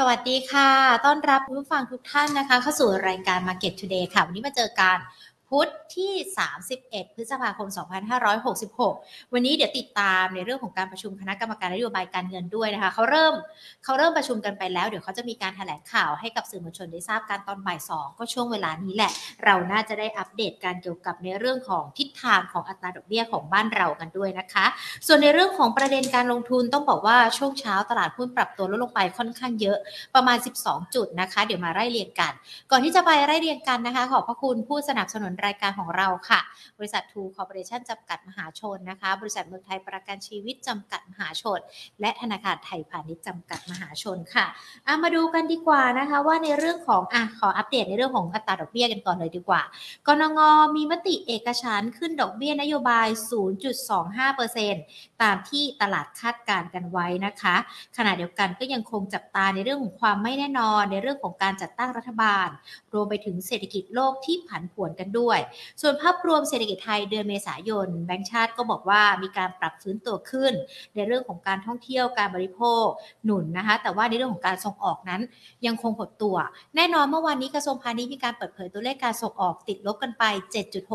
สวัสดีค่ะ ต้อนรับผู้ฟังทุกท่านนะคะ เข้าสู่รายการ Market Today ค่ะ วันนี้มาเจอกัน พุธที่ 31 พฤษภาคม 2566 วันนี้เดี๋ยวติดตามในเรื่องของการประชุมคณะกรรมการนโยบายการเงินด้วยนะคะเขาเริ่มเขาเริ่มประชุมกันไปแล้ว เดี๋ยวเขาจะมีการแถลงข่าวให้กับสื่อมวลชนได้ทราบการตอนบ่ายสองก็ช่วงเวลานี้แหละ เราน่าจะได้อัปเดตการเกี่ยวกับในเรื่องของทิศทางของอัตราดอกเบี้ยของบ้านเรากันด้วยนะคะ ส่วนในเรื่องของประเด็นการลงทุนต้องบอกว่าช่วงเช้าตลาดหุ้นปรับตัวลดลงไปค่อนข้างเยอะประมาณ 12 จุดนะคะ เดี๋ยวมาไล่เรียงกัน ก่อนที่จะไปไล่เรียงกันนะคะ ขอบพระคุณผู้สนับสนุนรายการของเราค่ะ บริษัททูคอร์ปอเรชั่นจำกัดมหาชนนะคะ บริษัทเมืองไทยประกันชีวิตจำกัดมหาชน และธนาคารไทยพาณิชย์จำกัดมหาชนค่ะอะมาดูกันดีกว่านะคะว่าในเรื่องของอะขออัปเดตในเรื่องของอัตราดอกเบี้ยกันก่อนเลยดีกว่ากรงมีมติเอกฉันขึ้นดอกเบี้ยนโยบาย 0.25%ตามที่ตลาดคาดการณ์กันไว้นะคะ ขณะเดียวกันก็ยังคงจับตาในเรื่องของความไม่แน่นอน ในเรื่องของการจัดตั้งรัฐบาล รวมไปถึงเศรษฐกิจโลกที่ผันผวนกันด้วยส่วนภาพรวมเศรษฐกิจไทยเดือนเมษายน แบงก์ชาติก็บอกว่ามีการปรับฟื้นตัวขึ้น ในเรื่องของการท่องเที่ยวการบริโภคหนุนนะคะ แต่ว่าในเรื่องของการส่งออกนั้นยังคงหดตัว แน่นอนเมื่อวานนี้กระทรวงพาณิชย์มีการเปิดเผยตัวเลขการส่งออกติดลบกันไป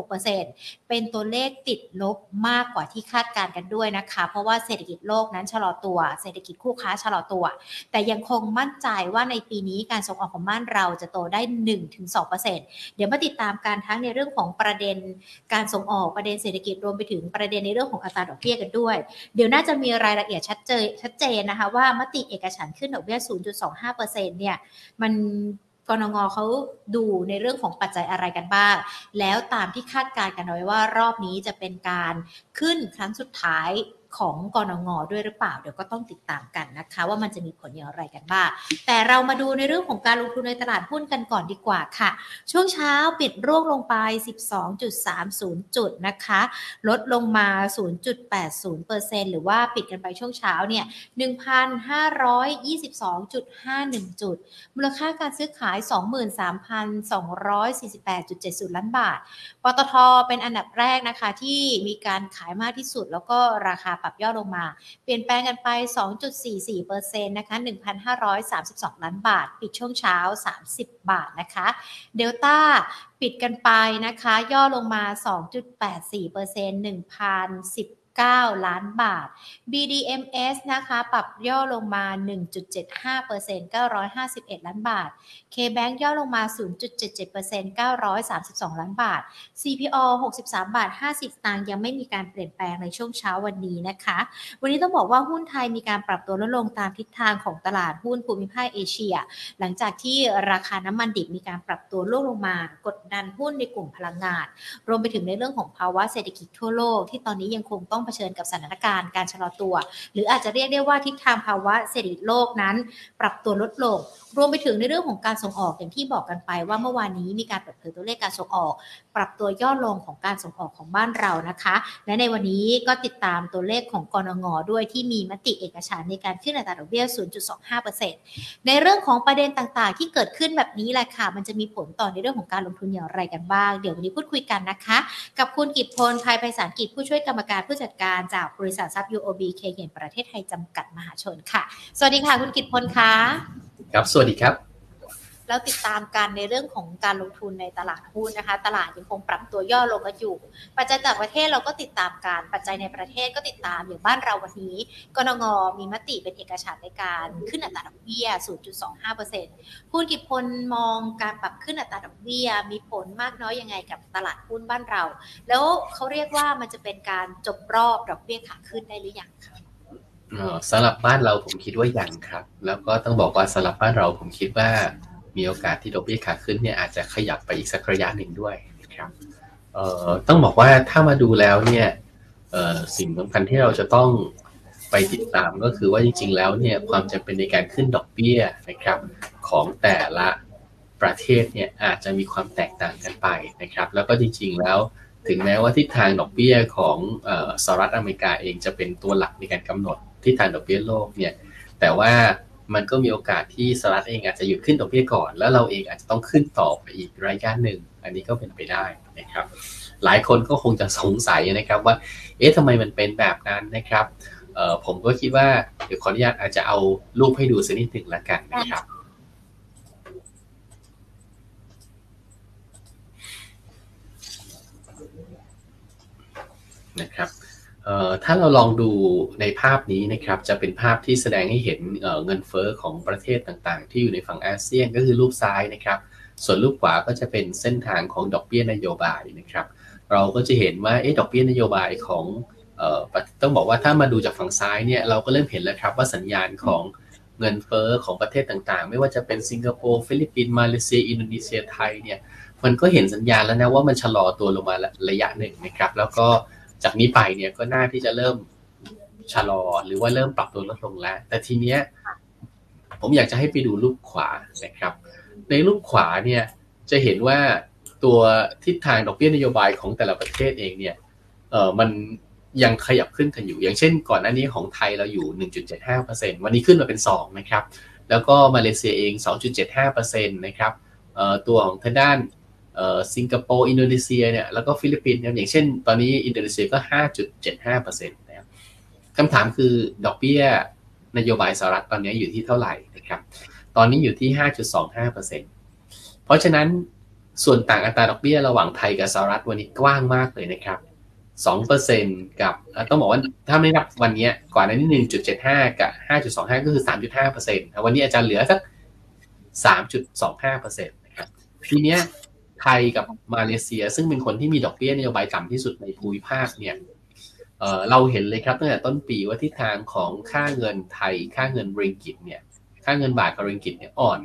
7.6%เป็นตัวเลขติดลบมากกว่าที่คาดการณ์กันด้วยนะคะ เพราะว่าเศรษฐกิจโลกนั้นชะลอตัว เศรษฐกิจคู่ค้าชะลอตัว แต่ยังคงมั่นใจว่าในปีนี้การส่งออกของบ้านเราจะโตได้ 1-2%เดี๋ยวมาติดตามการทั้งในเรื่องื่องของประเด็นการส่งออกประเด็นเศรษฐกิจรวมไปถึงประเด็นในเรื่องของอัตราดอกเบี้ยกันด้วย เดี๋ยวน่าจะมีรายละเอียดชัดเจนชัดเจนนะคะว่ามติเอกฉันขึ้นดอกเบี้ย 0.25%เนี่ยมันกรงงเขาดูในเรื่องของปัจจัยอะไรกันบ้าง แล้วตามที่คาดการณ์กันไว้ว่ารอบนี้จะเป็นการขึ้นครั้งสุดท้าย ของกรงงด้วยหรือเปล่า เดี๋ยวก็ต้องติดตามกันนะคะ ว่ามันจะมีผลอย่างไรกันบ้าง แต่เรามาดูในเรื่องของการลงทุนในตลาดหุ้นกันก่อนดีกว่าค่ะ ช่วงเช้าปิดร่วงลงไป 12.30 จุดนะคะ ลดลงมา 0.80%หรือว่าปิดกันไปช่วงเช้าเนี่ย 1,522.51 จุด มูลค่าการซื้อขาย 23,248.70 ล้านบาท ปตทเป็นอันดับแรกนะคะที่มีการขายมากที่สุดแล้วก็ราคาปรับย่อลงมา เปลี่ยนแปลงกันไป 2.44%นะคะ1,532 ล้านบาท ปิดช่วงเช้า 30 บาทนะคะเดลต้าปิดกันไปนะคะ ย่อลงมา 2.84% 1,010 9 ล้านบาท BDMs นะคะปรับย่อลงมา 1.75% 951 ล้านบาท KBank ย่อลงมา 0.77% 932 ล้านบาท CPO 63 บาท 50 สตางค์ยังไม่มีการเปลี่ยนแปลงในช่วงเช้าวันนี้นะคะ วันนี้ต้องบอกว่าหุ้นไทยมีการปรับตัวลดลงตามทิศทางของตลาดหุ้นภูมิภาคเอเชีย หลังจากที่ราคาน้ำมันดิบมีการปรับตัวลดลงมากดดันหุ้นในกลุ่มพลังงาน รวมไปถึงในเรื่องของภาวะเศรษฐกิจทั่วโลกที่ตอนนี้ยังคงต้องเผชิญกับสถานการณ์การชะลอตัว หรืออาจจะเรียกได้ว่าทิศทางภาวะเศรษฐกิจโลกนั้น ปรับตัวลดลง รวมไปถึงในเรื่องของการส่งออกอย่างที่บอกกันไป ว่าเมื่อวานนี้มีการเปิดเผยตัวเลขการส่งออก ปรับตัวย่อลงของการส่งออกของบ้านเรานะคะ และในวันนี้ก็ติดตามตัวเลขของกรงงด้วยที่มีมติเอกฉันในการขึ้นอัตราดอกเบี้ย 0.25%ในเรื่องของประเด็นต่างๆ ที่เกิดขึ้นแบบนี้แหละค่ะ มันจะมีผลต่อในเรื่องของการลงทุนอย่างไรกันบ้าง เดี๋ยววันนี้พูดคุยกันนะคะ กับคุณกิตพลภายไพศาลกิจผู้ช่วยกรรมการผู้จัดการจากบริษัททรัพย์ UOB เคเประเทศไทยจำกัดมหาชนค่ะ สวัสดีค่ะคุณกิตพลคะครับ สวัสดีครับ แล้วติดตามกันในเรื่องของการลงทุนในตลาดหุ้นนะคะ ตลาดยังคงปรับตัวย่อลงกันอยู่ ปัจจัยจากประเทศเราก็ติดตามการ ปัจจัยในประเทศก็ติดตามอย่างบ้านเราวันนี้กรงมีมติเป็นเอกฉันท์ในการขึ้นอัตราดอกเบี้ย 0.25%คุณกิพลมองการปรับขึ้นอัตราดอกเบี้ย มีผลมากน้อยยังไงกับตลาดหุ้นบ้านเรา แล้วเขาเรียกว่ามันจะเป็นการจบรอบดอกเบี้ยขาขึ้นได้หรือยังคะสำหรับบ้านเราผมคิดว่ายังครับ แล้วก็ต้องบอกว่าสำหรับบ้านเราผมคิดว่า มีโอกาสที่ดอกเบี้ยขาขึ้นเนี่ยอาจจะขยับไปอีกสักระยะหนึ่งด้วยนะครับเอ่อต้องบอกว่าถ้ามาดูแล้วเนี่ยเอ่อสิ่งสำคัญที่เราจะต้องไปติดตามก็คือว่าจริง ๆ แล้วเนี่ยความจำเป็นในการขึ้นดอกเบี้ยนะครับของแต่ละประเทศเนี่ยอาจจะมีความแตกต่างกันไปนะครับ แล้วก็จริง ๆ แล้วถึงแม้ว่าทิศทางดอกเบี้ยของสหรัฐอเมริกาเองจะเป็นตัวหลักในการกำหนดทิศทางดอกเบี้ยโลกเนี่ยแต่ว่า มันก็มีโอกาสที่สหรัฐเองอาจจะหยุดขึ้นดอกเบี้ยก่อน แล้วเราเองอาจจะต้องขึ้นต่อไปอีกระยะหนึ่ง อันนี้ก็เป็นไปได้นะครับ หลายคนก็คงจะสงสัยนะครับว่า เอ๊ะทำไมมันเป็นแบบนั้นนะครับเออผมก็คิดว่าเดี๋ยวขออนุญาตอาจจะเอารูปให้ดูสักนิดหนึ่งละกันนะครับนะครับ ถ้าเราลองดูในภาพนี้นะครับ จะเป็นภาพที่แสดงให้เห็นเงินเฟอ้อของประเทศต่างๆ ที่อยู่ในฝั่งอาเซียนก็คือรูปซ้ายนะครับ ส่วนรูปขวาก็จะเป็นเส้นทางของดอกเบี้ยนโยบายนะครับ เราก็จะเห็นว่าเอ๊ะดอกเบี้ยนโยบายของต้องบอกว่าถ้ามาดูจากฝั่งซ้ายเนี่ยเราก็เริ่มเห็นแล้วครับว่าสัญญาณของเงินเฟ้อของประเทศต่างๆ ไม่ว่าจะเป็นสิงคโปร์ฟิลิปปินส์มาเลเซีย อินโดนีเซียไทยเนี่ยมันก็เห็นสัญญาณแล้วนะว่ามันชะลอตัวลงมาระยะหนึ่งนะครับ แล้วก็ จากนี้ไปเนี่ยก็น่าที่จะเริ่มชะลอหรือว่าเริ่มปรับตัวลดลงแล้ว แต่ทีเนี้ยผมอยากจะให้ไปดูรูปขวานะครับ ในรูปขวาเนี่ยจะเห็นว่าตัวทิศทางดอกเบี้ยนโยบายของแต่ละประเทศเองเนี่ยเออมันยังขยับขึ้นกันอยู่ อย่างเช่น ก่อนหน้านี้ของไทยเราอยู่ 1.75%วันนี้ขึ้นมาเป็น 2 นะครับ แล้วก็มาเลเซียเอง 2.75%นะครับตัวของทางด้าน สิงคโปร์อินโดนีเซียเนี่ยแล้วก็ฟิลิปปินส์อย่างเช่นตอนนี้อินโดนีเซียก็ 5.75%นะครับคำถามคือดอกเบี้ยนโยบายสหรัฐตอนนี้อยู่ที่เท่าไหร่นะครับ ตอนนี้อยู่ที่ 5.25%เพราะฉะนั้นส่วนต่างอัตราดอกเบี้ยระหว่างไทยกับสหรัฐวันนี้กว้างมากเลยนะครับ 2%กับต้องบอกว่าถ้าไม่นับวันนี้ก่อนหน้านี้ 1.75 กับ 5.25 ก็คือ 3.5%วันนี้อาจารย์เหลือสัก 3.25%นะครับทีเนี้ย ไทยกับมาเลเซีย ซึ่งเป็นคนที่มีดอกเบี้ยนโยบายต่ำที่สุดในภูมิภาคเนี่ยเเราเห็นเลยครับตั้งแต่ต้นปีว่าทิศทางของค่าเงินไทย ค่าเงินริงกิตเนี่ยค่าเงินบาทกับริงกิตเนี่ยอ่อน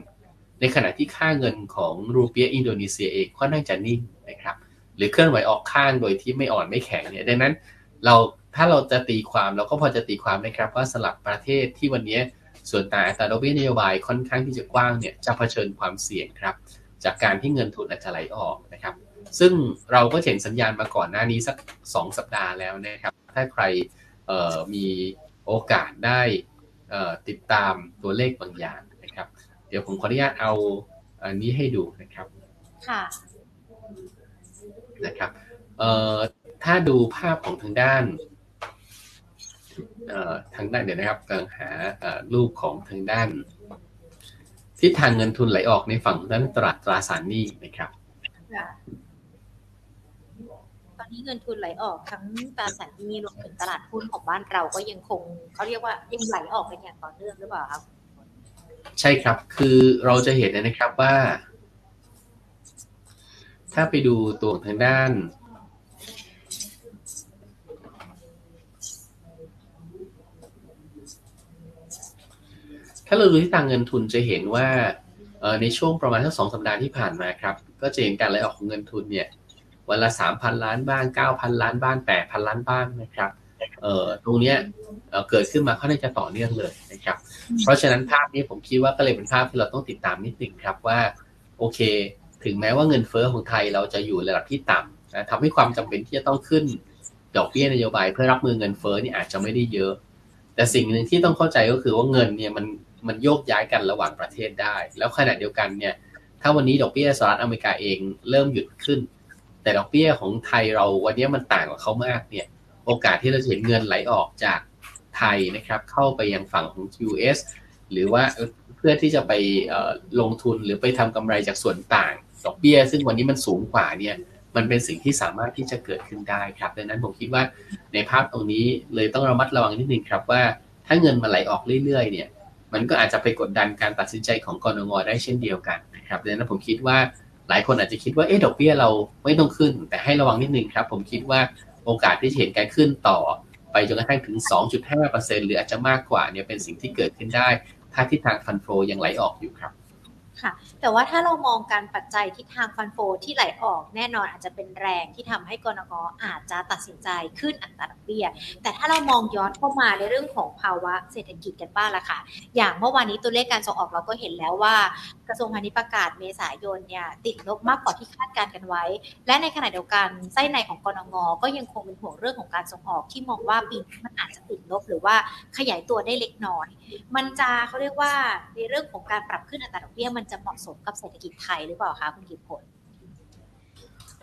ในขณะที่ค่าเงินของรูเปียอินโดนีเซียเองค่อนข้างจะนิ่งนะครับหรือเคลื่อนไหวออกข้างโดยที่ไม่อ่อนไม่แข็งเนี่ยดังนั้นเราถ้าเราจะตีความเราก็พอจะตีความนะครับว่าสลับประเทศที่วันนี้ส่วนต่างอัตราดอกเบี้ยนโยบายค่อนข้างที่จะกว้างเนี่ยจะเผชิญความเสี่ยงครับ จากการที่เงินทุนอาจจะไหลออกนะครับ ซึ่งเราก็เห็นสัญญาณมาก่อนหน้านี้สัก 2 สัปดาห์แล้วนะครับ ถ้าใครมีโอกาสได้ติดตามตัวเลขบางอย่างนะครับ เดี๋ยวผมขออนุญาตเอาอันนี้ให้ดูนะครับ ค่ะ นะครับถ้าดูภาพของทางด้านทางด้านเดี๋ยวนะครับกำลังหารูปของทางด้าน ทิศทางเงินทุนไหลออกในฝั่งด้านตลาดตราสารหนี้นะครับตอนนี้เงินทุนไหลออกทั้งตราสารหนี้รวมถึงตลาดหุ้นของบ้านเราก็ยังคงเขาเรียกว่ายังไหลออกเป็นอย่างต่อเนื่องหรือเปล่าครับใช่ครับ คือเราจะเห็นนะครับว่า ถ้าไปดูตัวทางด้าน ถ้าเราดูที่ทางเงินทุนจะเห็นว่าในช่วงประมาณทั้งสองสัปดาห์ที่ผ่านมาครับ ก็จะเห็นการไหลออกของเงินทุนเนี่ยวันละสามพันล้านบ้างเก้าพันล้านบ้างแปดพันล้านบ้างนะครับเอ่อตรงเนี้ยเกิดขึ้นมาค่อนข้างจะต่อเนื่องเลยนะครับ เพราะฉะนั้นภาพนี้ผมคิดว่าก็เลยเป็นภาพที่เราต้องติดตามนิดหนึ่งครับว่าโอเค ถึงแม้ว่าเงินเฟอ้อของไทยเราจะอยู่ระดับที่ต่ำนะทำให้ความจำเป็นที่จะต้องขึ้นดอกเบี้ยนโยบาย เพื่อรับมือเงินเฟอ้อนี่อาจจะไม่ได้เยอะ แต่สิ่งหนึ่งที่ต้องเข้าใจก็คือว่าเงินเนี่ยมัน มันโยกย้ายกันระหว่างประเทศได้ แล้วขณะเดียวกันเนี่ย ถ้าวันนี้ดอกเบี้ยสหรัฐอเมริกาเองเริ่มหยุดขึ้น แต่ดอกเบี้ยของไทยเราวันนี้มันต่างกับเขามากเนี่ย โอกาสที่เราจะเห็นเงินไหลออกจากไทยนะครับ เข้าไปยังฝั่งของ US หรือว่าเพื่อที่จะไปลงทุนหรือไปทำกำไรจากส่วนต่างดอกเบี้ย ซึ่งวันนี้มันสูงกว่าเนี่ยมันเป็นสิ่งที่สามารถที่จะเกิดขึ้นได้ครับ ดังนั้นผมคิดว่าในภาพตรงนี้เลยต้องระมัดระวังนิดนึงครับว่าถ้าเงินมาไหลออกเรื่อยๆ เนี่ย มันก็อาจจะไปกดดันการตัดสินใจของกรงงได้เช่นเดียวกันนะครับดังนั้นผมคิดว่าหลายคนอาจจะคิดว่าเอ๊ะดอกเบี้ยเราไม่ต้องขึ้น แต่ให้ระวังนิดนึงครับ ผมคิดว่าโอกาสที่จะเห็นการขึ้นต่อ ไปจนกระทั่งถึง 2.5%หรืออาจจะมากกว่าเนี่ยเป็นสิ่งที่เกิดขึ้นได้ ถ้าทิศทางฟันโฟยังไหลออกอยู่ครับ ค่ะ แต่ว่าถ้าเรามองการปัจจัยทิศทางฟันโฟที่ไหลออกแน่นอนอาจจะเป็นแรงที่ทำให้กรงงอาจจะตัดสินใจขึ้นอัตราดอกเบี้ย แต่ถ้าเรามองย้อนเข้ามาในเรื่องของภาวะเศรษฐกิจกันบ้างละค่ะ อย่างเมื่อวานนี้ตัวเลขการส่งออกเราก็เห็นแล้วว่า กระทรวงพาณิชย์ประกาศเมษายนเนี่ยติดลบมากกว่าที่คาดการกันไว้ และในขณะเดียวกันไส้ในของกรงงก็ยังคงเป็นห่วงเรื่องของการส่งออกที่มองว่าปีนี้มันอาจจะติดลบหรือว่าขยายตัวได้เล็กน้อย มันจะเขาเรียกว่าในเรื่องของการปรับขึ้นอัตราดอกเบี้ยมันจะเหมาะสมกับเศรษฐกิจไทยหรือเปล่าคะคุณกิตผล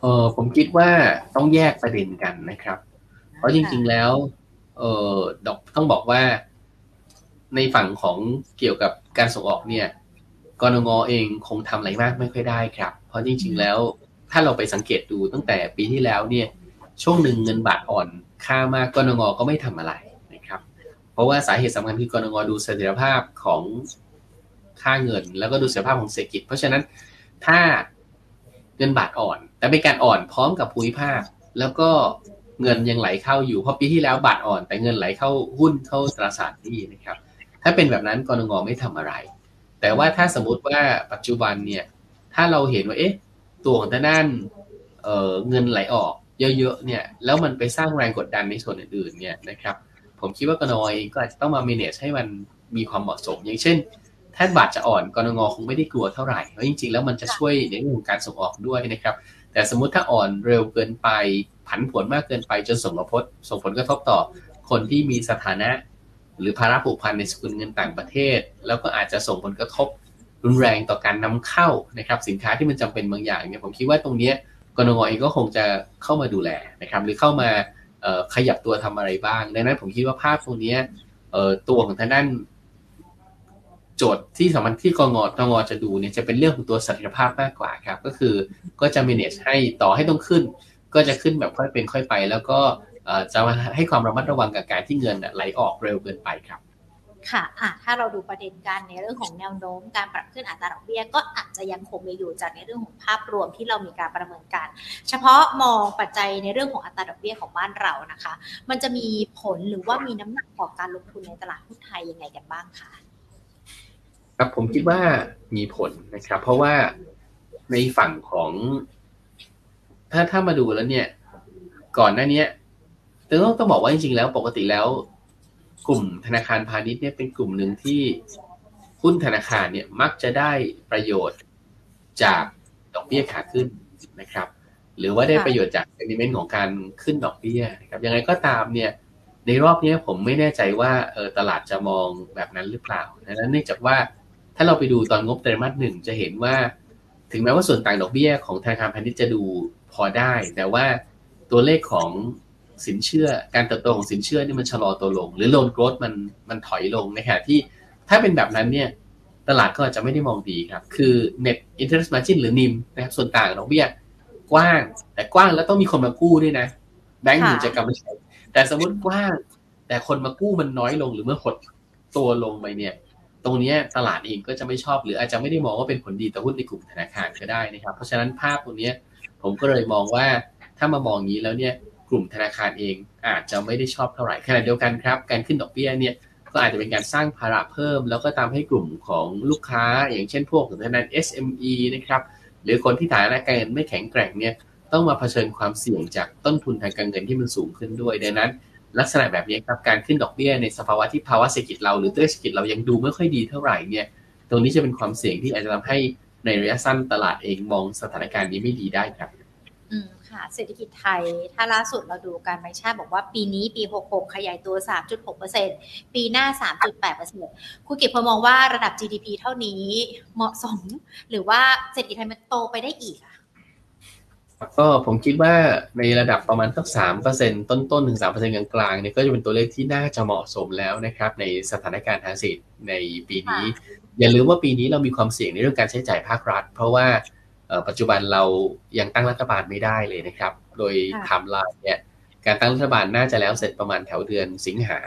เออผมคิดว่าต้องแยกประเด็นกันนะครับ เพราะจริง ๆแล้ว เออดอกต้องบอกว่า ในฝั่งของเกี่ยวกับการส่งออกเนี่ยกรงงเองคงทำอะไรมากไม่ค่อยได้ครับ เพราะจริง ๆ แล้วถ้าเราไปสังเกตดูตั้งแต่ปีที่แล้วเนี่ย ช่วงหนึ่งเงินบาทอ่อนค่ามากกรงงก็ไม่ทำอะไรนะครับ เพราะว่าสาเหตุสำคัญคือกรงงดูเสถียรภาพของ ค่าเงิน แล้วก็ดูเสถียรภาพของเศรษฐกิจ เพราะฉะนั้นถ้าเงินบาทอ่อน แต่เป็นการอ่อนพร้อมกับภูมิภาค แล้วก็เงินยังไหลเข้าอยู่เพราะปีที่แล้วบาทอ่อน แต่เงินไหลเข้าหุ้นเข้าตราสารหนี้นะครับ ถ้าเป็นแบบนั้นกรงงไม่ทำอะไร แต่ว่าถ้าสมมติว่าปัจจุบันเนี่ยถ้าเราเห็นว่าเอ๊ะตัวของทางด้านเเงินไหลออกเยอะๆเนี่ยแล้วมันไปสร้างแรงกดดันในส่วนอื่นๆเนี่ยนะครับผมคิดว่ากรงเองก็อาจจะต้องมา manage ให้มันมีความเหมาะสม อย่างเช่น ถ้าบาทจะอ่อนกรงงคงไม่ได้กลัวเท่าไหร่เพราะจริงๆ แล้วมันจะช่วยในเรื่องของการส่งออกด้วยนะครับ แต่สมมุติถ้าอ่อนเร็วเกินไป ผันผวนมากเกินไปจนส่งผลส่งผลกระทบต่อ คนที่มีสถานะ หรือภาระผูกพันในสกุลเงินต่างประเทศ แล้วก็อาจจะส่งผลกระทบรุนแรงต่อการนำเข้านะครับ สินค้าที่มันจำเป็นบางอย่างเนี่ยผมคิดว่าตรงนี้กรงเองก็คงจะเข้ามาดูแลนะครับ หรือเข้ามาขยับตัวทำอะไรบ้างดังนั้นผมคิดว่าภาพตรงนี้ตัวของทางด้าน โจทย์ที่สำคัญที่กงกงจะดูเนี่ยจะเป็นเรื่องของตัวศักยภาพมากกว่าครับ ก็คือก็จะ manage ให้ต่อให้ต้องขึ้น ก็จะขึ้นแบบค่อยเป็นค่อยไป แล้วก็จะให้ความระมัดระวังกับการที่เงินไหลออกเร็วเกินไปครับค่ะะถ้าเราดูประเด็นการในเรื่องของแนวโน้มการปรับขึ้นอัตราดอกเบี้ยก็อาจจะยังคงมีอยู่จากในเรื่องของภาพรวมที่เรามีการประเมินการ เฉพาะมองปัจจัยในเรื่องของอัตราดอกเบี้ยของบ้านเรานะคะ มันจะมีผลหรือว่ามีน้ำหนักต่อการลงทุนในตลาดหุ้นไทยยังไงกันบ้างคะ ครับผมคิดว่ามีผลนะครับ เพราะว่าในฝั่งของ ถ้าถ้ามาดูแล้วเนี่ย ก่อนหน้านี้ต้องต้องบอกว่าจริงๆแล้ว ปกติแล้ว กลุ่มธนาคารพาณิชย์เนี่ยเป็นกลุ่มหนึ่งที่หุ้นธนาคารเนี่ยมักจะได้ประโยชน์จากดอกเบี้ยขาขึ้นนะครับ หรือว่าได้ประโยชน์จากเซนิเมนต์ของการขึ้นดอกเบี้ยนะครับ ยังไงก็ตามเนี่ย ในรอบนี้ผมไม่แน่ใจว่าเออตลาดจะมองแบบนั้นหรือเปล่าดังนั้นเนื่องจากว่า ถ้าเราไปดูตอนงบไตรมาสหนึ่งจะเห็นว่า ถึงแม้ว่าส่วนต่างดอกเบี้ยของธนาคารพาณิชย์จะดูพอได้ แต่ว่าตัวเลขของสินเชื่อการเติบโตของสินเชื่อนี่มันชะลอตัวลง หรือโลนโกรดมันมันถอยลงในขณะที่ถ้าเป็นแบบนั้นเนี่ยตลาดก็จะไม่ได้มองดีครับ คือ net interest margin หรือ NIM นะครับส่วนต่างดอกเบี้ยกว้าง แต่กว้างแล้วต้องมีคนมากู้ด้วยนะแบงก์ถึงจะกำไม่ใช่แต่สมมติกว้าง แต่คนมากู้มันน้อยลงหรือเมื่อหดตัวลงไปเนี่ย ตรงนี้ตลาดเองก็จะไม่ชอบหรืออาจจะไม่ได้มองว่าเป็นผลดีต่อหุ้นในกลุ่มธนาคารก็ได้นะครับ เพราะฉะนั้นภาพตรงนี้ผมก็เลยมองว่าถ้ามามองงนี้แล้วเนี่ยกลุ่มธนาคารเองอาจจะไม่ได้ชอบเท่าไหร่ขณะเดียวกันครับ การขึ้นดอกเบี้ยเนี่ยก็อาจจะเป็นการสร้างภาระเพิ่ม แล้วก็ตามให้กลุ่มของลูกค้า อย่างเช่นพวกธนาคาร SME นะครับหรือคนที่ฐานะการเงินไม่แข็งแกร่งเนี่ยต้องมาเผชิญความเสี่ยงจากต้นทุนทางการเงินที่มันสูงขึ้นด้วยดังนั้น ลักษณะแบบนี้ครับการขึ้นดอกเบี้ยในสภาวะที่ภาวะเศรษฐกิจเราหรือตัวเศรษฐกิจเรายังดูไม่ค่อยดีเท่าไหร่เนี่ยตรงนี้จะเป็นความเสี่ยงที่อาจจะทำให้ในระยะสั้นตลาดเองมองสถานการณ์นี้ไม่ดีได้ครับอืมค่ะเศรษฐกิจไทย ถ้าล่าสุดเราดูการแบงค์ชาติบอกว่าปีนี้ปี 66 ขยายตัว 3.6%ปีหน้า 3.8%คุณกิตพอมองว่าระดับ GDP เท่านี้เหมาะสม หรือว่าเศรษฐกิจไทยมันโตไปได้อีกอะ ก็ผมคิดว่าในระดับประมาณสักสามเปอร์เซ็นต้นต้นถึงสามเปอร์เซ็นกลางๆเนี่ยก็จะเป็นตัวเลขที่น่าจะเหมาะสมแล้วนะครับ ในสถานการณ์ทางเศรษฐกิจในปีนี้ อย่าลืมว่าปีนี้เรามีความเสี่ยงในเรื่องการใช้จ่ายภาครัฐ เพราะว่าปัจจุบันเรายังตั้งรัฐบาลไม่ได้เลยนะครับ โดยไทม์ไลน์เนี่ยการตั้งรัฐบาลน่าจะแล้วเสร็จประมาณแถวเดือนสิงหา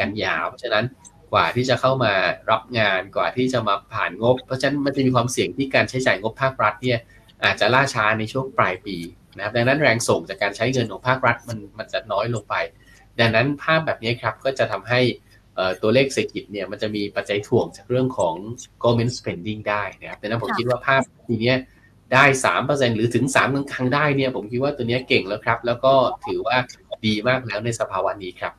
กันยาวเพราะฉะนั้นกว่าที่จะเข้ามารับงานกว่าที่จะมาผ่านงบ เพราะฉะนั้นมันจะมีความเสี่ยงที่การใช้จ่ายงบภาครัฐเนี่ย อาจจะล่าช้าในช่วงปลายปีนะครับดังนั้นแรงส่งจากการใช้เงินของภาครัฐมันมันจะน้อยลงไป ดังนั้นภาพแบบนี้ครับก็จะทำให้ตัวเลขเศรษฐกิจเนี่ยมันจะมีปัจจัยถ่วงจากเรื่องของ government spending ได้นะครับดังนั้นผมคิดว่าภาพทีเนี้ยได้สามเปอร์เซ็นหรือถึงสามครั้งได้เนี่ยผมคิดว่าตัวนี้เก่งแล้วครับ แล้วก็ถือว่าดีมากแล้วในสภาวะนี้ครับ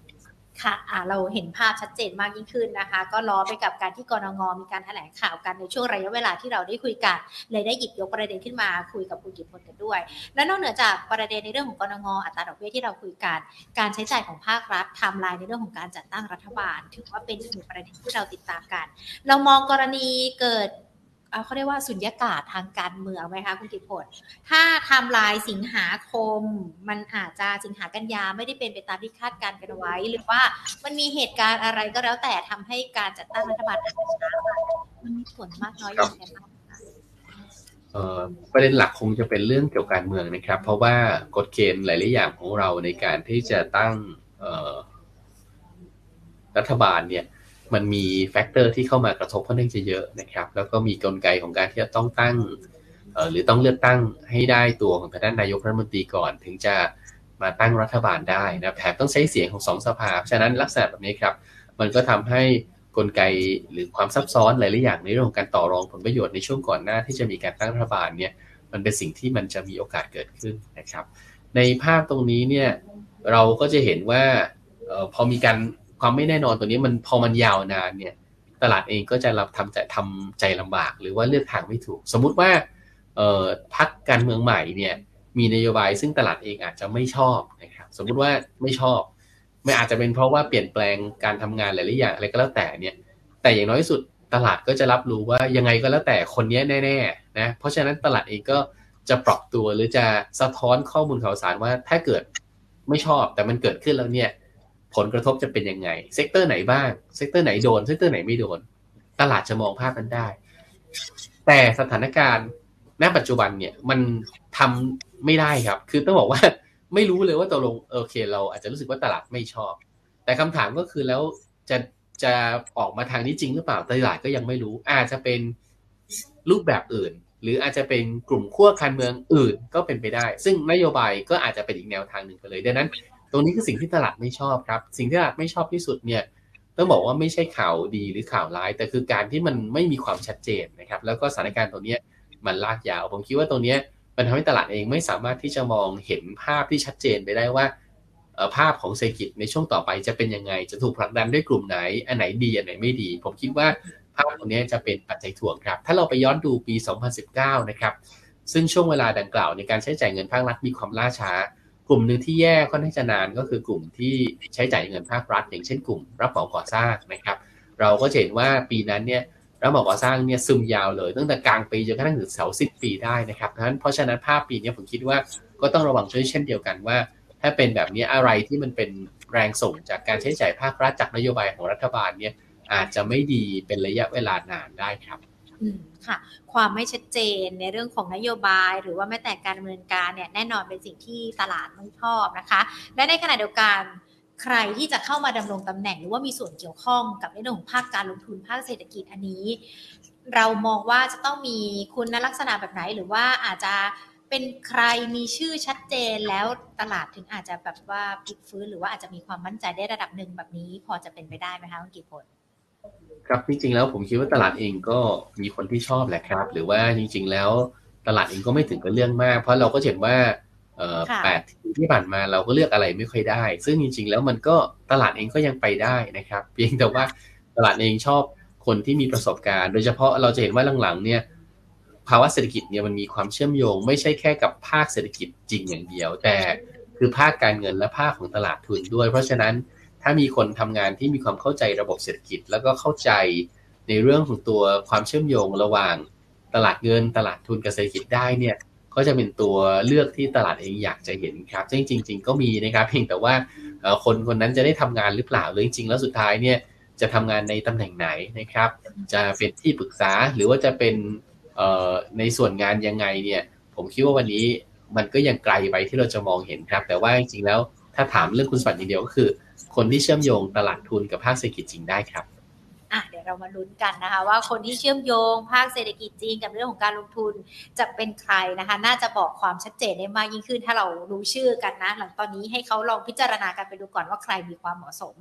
ค่ะเราเห็นภาพชัดเจนมากยิ่งขึ้นนะคะ ก็ล้อไปกับการที่กรงงมีการแถลงข่าวกันในช่วงระยะเวลาที่เราได้คุยกัน เลยได้หยิบยกประเด็นขึ้นมาคุยกับคุณกิตพลกันด้วย และนอกเหนือจากประเด็นในเรื่องของกรงงอัตราดอกเบี้ยที่เราคุยกัน การใช้จ่ายของภาครัฐทำลายในเรื่องของการจัดตั้งรัฐบาล ถือว่าเป็นอีกหนึ่งประเด็นที่เราติดตามกัน เรามองกรณีเกิด เขาเรียกว่าสุญญากาศทางการเมืองไหมคะคุณกิตพลถ้าทำลายสิงหาคม มันอาจจะสิงหากันยาไม่ได้เป็นไปตามที่คาดการกันไว้ หรือว่ามันมีเหตุการณ์อะไรก็แล้วแต่ทำให้การจัดตั้งรัฐบาลอาจจะช้ามันมีผลมากน้อยอย่างไรบ้างประเด็นหลักคงจะเป็นเรื่องเกี่ยวกับการเมืองนะครับ เพราะว่ากฎเกณฑ์หลาย ๆ อย่างของเราในการที่จะตั้งรัฐบาลเนี่ย มันมีแฟกเตอร์ที่เข้ามากระทบค่อนข้างจะเยอะนะครับ แล้วก็มีกลไกของการที่จะต้องตั้งหรือต้องเลือกตั้งให้ได้ตัวของทางด้านนายกรัฐมนตรีก่อน ถึงจะมาตั้งรัฐบาลได้นะแถมต้องใช้เสียงของสองสภาฉะนั้นลักษณะแบบนี้ครับ มันก็ทำให้กลไกหรือความซับซ้อนหลาย ๆ อย่างในเรื่องของการต่อรองผลประโยชน์ในช่วงก่อนหน้าที่จะมีการตั้งรัฐบาลเนี่ยมันเป็นสิ่งที่มันจะมีโอกาสเกิดขึ้นนะครับ ในภาพตรงนี้เนี่ยเราก็จะเห็นว่าออพอมีการ ความไม่แน่นอนตัวนี้มันพอมันยาวนานเนี่ย ตลาดเองก็จะรับทำใจทำใจลำบาก หรือว่าเลือกทางไม่ถูก สมมุติว่าพักการเมืองใหม่เนี่ยมีนโยบายซึ่งตลาดเองอาจจะไม่ชอบนะครับสมมุติว่าไม่ชอบไม่อาจจะเป็นเพราะว่าเปลี่ยนแปลงการทำงานหลายๆอย่างอะไรก็แล้วแต่เนี่ย แต่อย่างน้อยสุดตลาดก็จะรับรู้ว่ายังไงก็แล้วแต่คนนี้แน่ๆนะเพราะฉะนั้นตลาดเองก็จะปรับตัวหรือจะสะท้อนข้อมูลข่าวสารว่าถ้าเกิดไม่ชอบแต่มันเกิดขึ้นแล้วเนี่ย ผลกระทบจะเป็นยังไง sector ไหนบ้าง sector ไหนโดน sector ไหนไม่โดน ตลาดจะมองภาพนั้นได้ แต่สถานการณ์ณปัจจุบันเนี่ยมันทำไม่ได้ครับ คือต้องบอกว่าไม่รู้เลยว่าตกลงโอเค เราอาจจะรู้สึกว่าตลาดไม่ชอบ แต่คำถามก็คือแล้วจะจะออกมาทางนี้จริงหรือเปล่าตลาดก็ยังไม่รู้ อาจจะเป็นรูปแบบอื่น หรืออาจจะเป็นกลุ่มขั้วการเมืองอื่นก็เป็นไปได้ ซึ่งนโยบายก็อาจจะเป็นอีกแนวทางหนึ่งไปเลยดังนั้น รงนี้คือสิ่งที่ตลาดไม่ชอบครับ สิ่งที่ตลาดไม่ชอบที่สุดเนี่ยต้องบอกว่าไม่ใช่ข่าวดีหรือข่าวร้าย แต่คือการที่มันไม่มีความชัดเจนนะครับ แล้วก็สถานการณ์ตรงนี้มันลากยาว ผมคิดว่าตรงนี้มันทำให้ตลาดเองไม่สามารถที่จะมองเห็นภาพที่ชัดเจนไปได้ว่าภาพของเศรษฐกิจในช่วงต่อไปจะเป็นยังไง จะถูกผลักดันด้วยกลุ่มไหน อันไหนดี อันไหนไม่ดี ผมคิดว่าภาพตรงนี้จะเป็นปัจจัยถ่วงครับ ถ้าเราไปย้อนดูปี 2019 นะครับ ซึ่งช่วงเวลาดังกล่าวในการใช้จ่ายเงินภาครัฐมีความล่าช้า กลุ่มหนึ่งที่แย่ค่อนข้างจะนานก็คือกลุ่มที่ใช้จ่ายเงินภาครัฐ อย่างเช่นกลุ่มรับเหมาก่อสร้างนะครับ เราก็เห็นว่าปีนั้นเนี่ยรับเหมาก่อสร้างเนี่ยซึมยาวเลย ตั้งแต่กลางปีจนกระทั่งถึงเสาสิบปีได้นะครับเพราะฉะนั้นเพราะฉะนั้นภาพปีนี้ผมคิดว่าก็ต้องระวังช่วยเช่นเดียวกันว่า ถ้าเป็นแบบนี้อะไรที่มันเป็นแรงส่งจากการใช้จ่ายภาครัฐจากนโยบายของรัฐบาลเนี่ยอาจจะไม่ดีเป็นระยะเวลานานได้ครับ ค่ะ ความไม่ชัดเจนในเรื่องของนโยบาย หรือว่าแม้แต่การดำเนินการเนี่ยแน่นอนเป็นสิ่งที่ตลาดไม่ชอบนะคะ และในขณะเดียวกันใครที่จะเข้ามาดำรงตำแหน่งหรือว่ามีส่วนเกี่ยวข้องกับในเรื่องของภาคการลงทุนภาคเศรษฐกิจอันนี้ เรามองว่าจะต้องมีคุณลักษณะแบบไหนหรือว่าอาจจะเป็นใครมีชื่อชัดเจนแล้วตลาดถึงอาจจะแบบว่าพลิกฟื้น หรือว่าอาจจะมีความมั่นใจได้ระดับหนึ่งแบบนี้ พอจะเป็นไปได้ไหมคะคุณกิตพล ครับจริงๆแล้วผมคิดว่าตลาดเองก็มีคนที่ชอบแหละครับ หรือว่าจริง ๆ แล้วตลาดเองก็ไม่ถึงกับเรื่องมาก เพราะเราก็เห็นว่าแปดที่ผ่านมาเราก็เลือกอะไรไม่ค่อยได้ ซึ่งจริง ๆ แล้วมันก็ตลาดเองก็ยังไปได้นะครับ เพียงแต่ว่าตลาดเองชอบคนที่มีประสบการณ์ โดยเฉพาะเราจะเห็นว่าหลังๆ เนี่ยภาวะเศรษฐกิจเนี่ยมันมีความเชื่อมโยง ไม่ใช่แค่กับภาคเศรษฐกิจจริงอย่างเดียว แต่คือภาคการเงินและภาคของตลาดทุนด้วย เพราะฉะนั้น ถ้ามีคนทำงานที่มีความเข้าใจระบบเศรษฐกิจ แล้วก็เข้าใจในเรื่องของตัวความเชื่อมโยงระหว่างตลาดเงินตลาดทุนกับเศรษฐกิจได้เนี่ยก็จะเป็นตัวเลือกที่ตลาดเองอยากจะเห็นครับจริงจริง ๆ ก็มีนะครับเพียงแต่ว่าคนคนนั้นจะได้ทำงานหรือเปล่าหรือจริงๆแล้วสุดท้ายเนี่ยจะทำงานในตำแหน่งไหนนะครับ จะเป็นที่ปรึกษาหรือว่าจะเป็นในส่วนงานยังไงเนี่ยผมคิดว่าวันนี้มันก็ยังไกลไปที่เราจะมองเห็นครับ แต่ว่าจริงๆแล้วถ้าถามเรื่องคุณสมบัติอย่างเดียวก็คือ คนที่เชื่อมโยงตลาดทุนกับภาคเศรษฐกิจจริงได้ครับ เรามาลุ้นกันนะคะ ว่าคนที่เชื่อมโยง ภาคเศรษฐกิจจีนกับเรื่องของการลงทุนจะเป็นใครนะคะ น่าจะบอกความชัดเจนได้มากยิ่งขึ้น ถ้าเรารู้ชื่อกันนะ หลังตอนนี้ให้เขาลองพิจารณากันไปดูก่อนว่าใครมีความเหมาะสม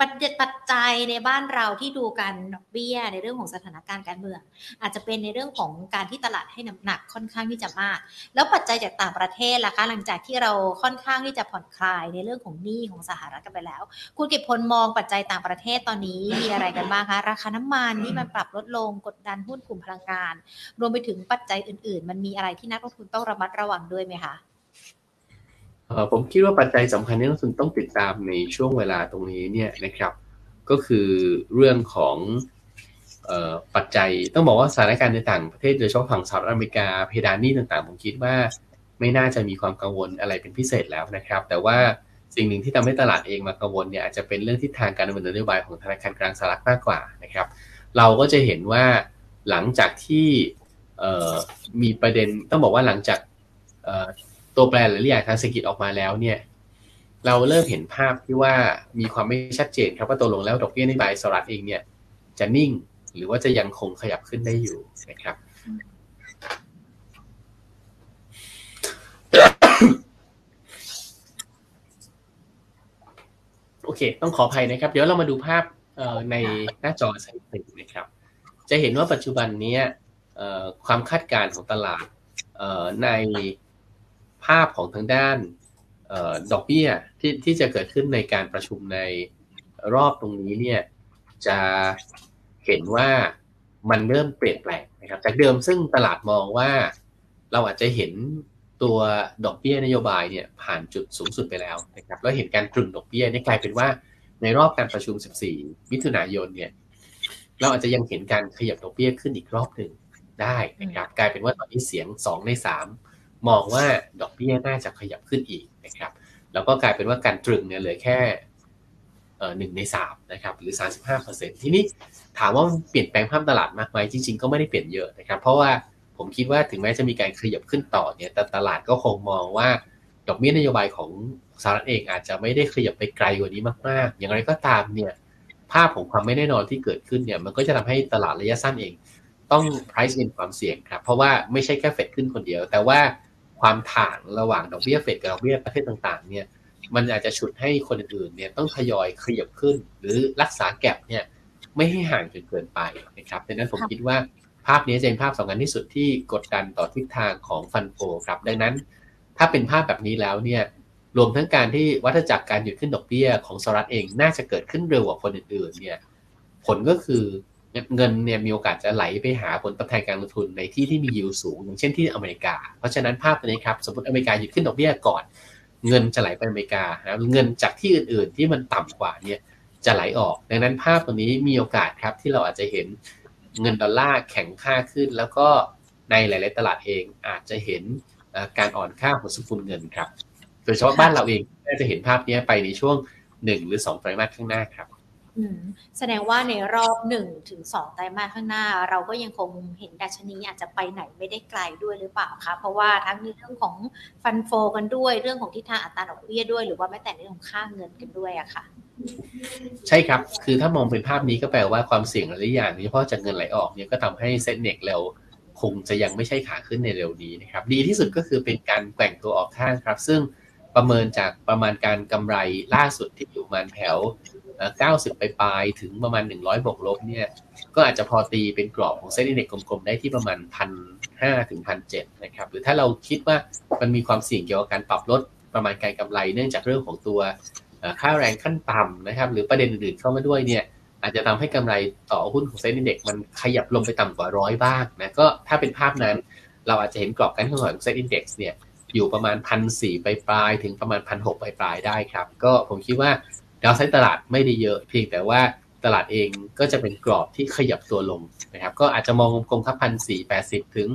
ปัจจัยในบ้านเราที่ดูกันดอกเบี้ยในเรื่องของสถานการณ์การเมือง อาจจะเป็นในเรื่องของการที่ตลาดให้น้ำหนักค่อนข้างที่จะมาก แล้วปัจจัยจากต่างประเทศล่ะคะ หลังจากที่เราค่อนข้างที่จะผ่อนคลายในเรื่องของหนี้ของสหรัฐกันไปแล้ว คุณเก็บพลมองปัจจัยต่างประเทศตอนนี้มีอะไรกันบ้างคะราคาน้ำมันที่มันปรับลดลงกดดันหุ้นกลุ่มพลังงาน รวมไปถึงปัจจัยอื่น ๆ มันมีอะไรที่นักลงทุนต้องระมัดระวังด้วยไหมคะผมคิดว่าปัจจัยสำคัญที่นักลงทุนต้องติดตามในช่วงเวลาตรงนี้เนี่ยนะครับ ก็คือเรื่องของปัจจัยต้องบอกว่าสถานการณ์ในต่างประเทศโดยเฉพาะฝั่งสหรัฐอเมริกาเพดานนี้ต่างๆ ผมคิดว่าไม่น่าจะมีความกังวลอะไรเป็นพิเศษแล้วนะครับ แต่ว่า สิ่งหนึ่งที่ทำให้ตลาดเองมากังวลเนี่ยอาจจะเป็นเรื่องทิศทางการดำเนินนโยบายของธนาคารกลางสหรัฐมากกว่านะครับ เราก็จะเห็นว่าหลังจากที่มีประเด็นต้องบอกว่าหลังจากตัวแปรหรืออย่างทางเศรษฐกิจออกมาแล้วเนี่ยเราเริ่มเห็นภาพที่ว่ามีความไม่ชัดเจนครับว่าตัวลงแล้วดอกเบี้ยนโยบายสหรัฐเองเนี่ยจะนิ่งหรือว่าจะยังคงขยับขึ้นได้อยู่นะครับโอเค ต้องขออภัยนะครับ เดี๋ยวเรามาดูภาพในหน้าจอสักนิดนะครับ จะเห็นว่าปัจจุบันนี้ความคาดการณ์ของตลาดในภาพของทางด้านดอกเบี้ยที่ที่จะเกิดขึ้นในการประชุมในรอบตรงนี้เนี่ยจะเห็นว่ามันเริ่มเปลี่ยนแปลงนะครับจากเดิมซึ่งตลาดมองว่าเราอาจจะเห็น ตัวดอกเบี้ยนโยบายเนี่ยผ่านจุดสูงสุดไปแล้วนะครับแล้วเห็นการตรึงดอกเบี้ยนี่กลายเป็นว่าในรอบการประชุม 14 มิถุนายนเนี่ยเราอาจจะยังเห็นการขยับดอกเบี้ยขึ้นอีกรอบหนึ่งได้นะครับกลายเป็นว่าตอนนี้เสียง 2 ใน 3 มองว่าดอกเบี้ยน่าจะขยับขึ้นอีกนะครับแล้วก็กลายเป็นว่าการตรึงเนี่ยเหลือแค่หนึ่งในสามนะครับหรือสาสิบห้าเปอร์เซ็นทีนี้ถามว่าเปลี่ยนแปลงภาพตลาดมากไหมจริง ๆ ก็ไม่ได้เปลี่ยนเยอะนะครับเพราะว่า ผมคิดว่าถึงแม้จะมีการขยับขึ้นต่อเนี่ยแต่ตลาดก็คงมองว่าดอกเบี้ยนโยบายของสหรัฐเองอาจจะไม่ได้ขยับไปไกลกว่านี้มาก ๆ อย่างไรก็ตามเนี่ยภาพของความไม่แน่นอนที่เกิดขึ้นเนี่ยมันก็จะทำให้ตลาดระยะสั้นเอง ต้อง price in ความเสี่ยงครับเพราะว่าไม่ใช่แค่เฟดขึ้นคนเดียว แต่ว่าความถ่างระหว่างดอกเบี้ยเฟดกับดอกเบี้ยประเทศต่างๆเนี่ยมันอาจจะฉุดให้คนอื่นๆเนี่ยต้องทยอยขยับขึ้น หรือรักษาแก็บเนี่ยไม่ให้ห่างจนเกินไปนะครับดังนั้นผมคิดว่า ภาพนี้จะเป็นภาพสำคัญที่สุดที่กดดันต่อทิศทางของฟันโฟครับ ดังนั้นถ้าเป็นภาพแบบนี้แล้วเนี่ยรวมทั้งการที่วัฏจักรการหยุดขึ้นดอกเบี้ยของสหรัฐเองน่าจะเกิดขึ้นเร็วกว่าคนอื่นๆเนี่ยผลก็คือเงินเนี่ยมีโอกาสจะไหลไปหาผลตอบแทนการลงทุนในที่ที่มียิวสูง อย่างเช่นที่อเมริกา เพราะฉะนั้นภาพนี้ครับสมมติอเมริกาหยุดขึ้นดอกเบี้ยก่อน เงินจะไหลไปอเมริกานะเงินจากที่อื่นๆ ที่มันต่ำกว่าเนี่ยจะไหลออก ดังนั้นภาพตัวนี้มีโอกาสครับที่เราอาจจะเห็น เงินดอลลาร์แข็งค่าขึ้น แล้วก็ในหลาย ๆ ตลาดเองอาจจะเห็นการอ่อนค่าของสกุลเงินครับ โดยเฉพาะบ้านเราเองน่าจะเห็นภาพนี้ไปในช่วงหนึ่งหรือสองไตรมาสข้างหน้าครับ แสดงว่าในรอบหนึ่งถึงสองไตรมาสข้างหน้า เราก็ยังคงเห็นดัชนีอาจจะไปไหนไม่ได้ไกลด้วยหรือเปล่าคะเพราะว่าทั้งในเรื่องของฟันโฟกันด้วยเรื่องของทิศทางอัตราดอกเบี้ยด้วย หรือว่าแม้แต่เรื่องของค่าเงินกันด้วยอะค่ะ ใช่ครับ คือถ้ามองเป็นภาพนี้ก็แปลว่าความเสี่ยงหลายอย่างโดยเฉพาะจากเงินไหลออกเนี่ยก็ทำให้เซ็นเน็กเราคงจะยังไม่ใช่ขาขึ้นในเร็วนี้นะครับ ดีที่สุดก็คือเป็นการแกว่งตัวออกข้างครับ ซึ่งประเมินจากประมาณการกำไรล่าสุดที่อยู่มันแถว 90 ไปปลายถึงประมาณ 100 บวกลบเนี่ย ก็อาจจะพอตีเป็นกรอบของเซ็นดีเด็กกลมๆ ได้ที่ประมาณพันห้าถึงพันเจ็ดนะครับ หรือถ้าเราคิดว่ามันมีความเสี่ยงเกี่ยวกับการปรับลดประมาณการกำไร เนื่องจากเรื่องของตัวค่าแรงขั้นต่ำนะครับ หรือประเด็นอื่นๆเข้ามาด้วยเนี่ยอาจจะทำให้กำไรต่อหุ้นของเซ็นดีเด็กมันขยับลงไปต่ำกว่าร้อยบ้างนะก็ถ้าเป็นภาพนั้น เราอาจจะเห็นกรอบการเคลื่อนไหวของเซ็นดีเด็กเนี่ยอยู่ประมาณพันสี่ไปปลายถึงประมาณพันหกปลายได้ครับ ก็ผมคิดว่า ดาวไซต์ตลาดไม่ได้เยอะ เพียงแต่ว่าตลาดเองก็จะเป็นกรอบที่ขยับตัวลงนะครับ ก็อาจจะมองกลมค่าพันสี่แปดสิบถึง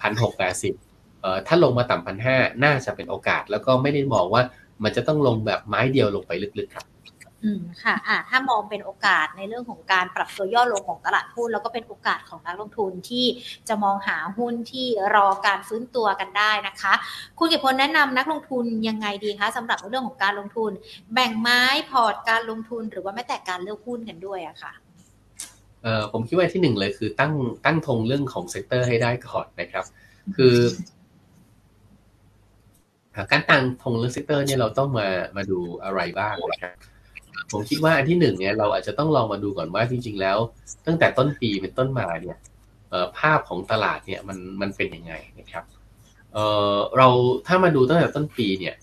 พันหกแปดสิบเอ่อถ้าลงมาต่ำพันห้าน่าจะเป็นโอกาส แล้วก็ไม่ได้มองว่ามันจะต้องลงแบบไม้เดียวลงไปลึกๆครับ อืมค่ะอ่าถ้ามองเป็นโอกาสในเรื่องของการปรับตัวย่อลงของตลาดหุ้น แล้วก็เป็นโอกาสของนักลงทุนที่จะมองหาหุ้นที่รอการฟื้นตัวกันได้นะคะ คุณเก็บพลแนะนำนักลงทุนยังไงดีคะสำหรับเรื่องของการลงทุน แบ่งไม้พอร์ตการลงทุนหรือว่าแม้แต่การเลือกหุ้นกันด้วยอะค่ะเอ่อผมคิดว่าที่หนึ่งเลยคือตั้งตั้งธงเรื่องของ sector ให้ได้ก่อนนะครับ คือการตั้งธงเรื่อง sector เนี่ยเราต้องมามาดูอะไรบ้างนะครับ ผมคิดว่าอันที่หนึ่งเนี่ยเราอาจจะต้องลองมาดูก่อนว่าจริง ๆ แล้ว ตั้งแต่ต้นปีเป็นต้นมาเนี่ยภาพของตลาดเนี่ยมันมันเป็นยังไงนะครับเเราถ้ามาดูตั้งแต่ต้นปีเนี่ย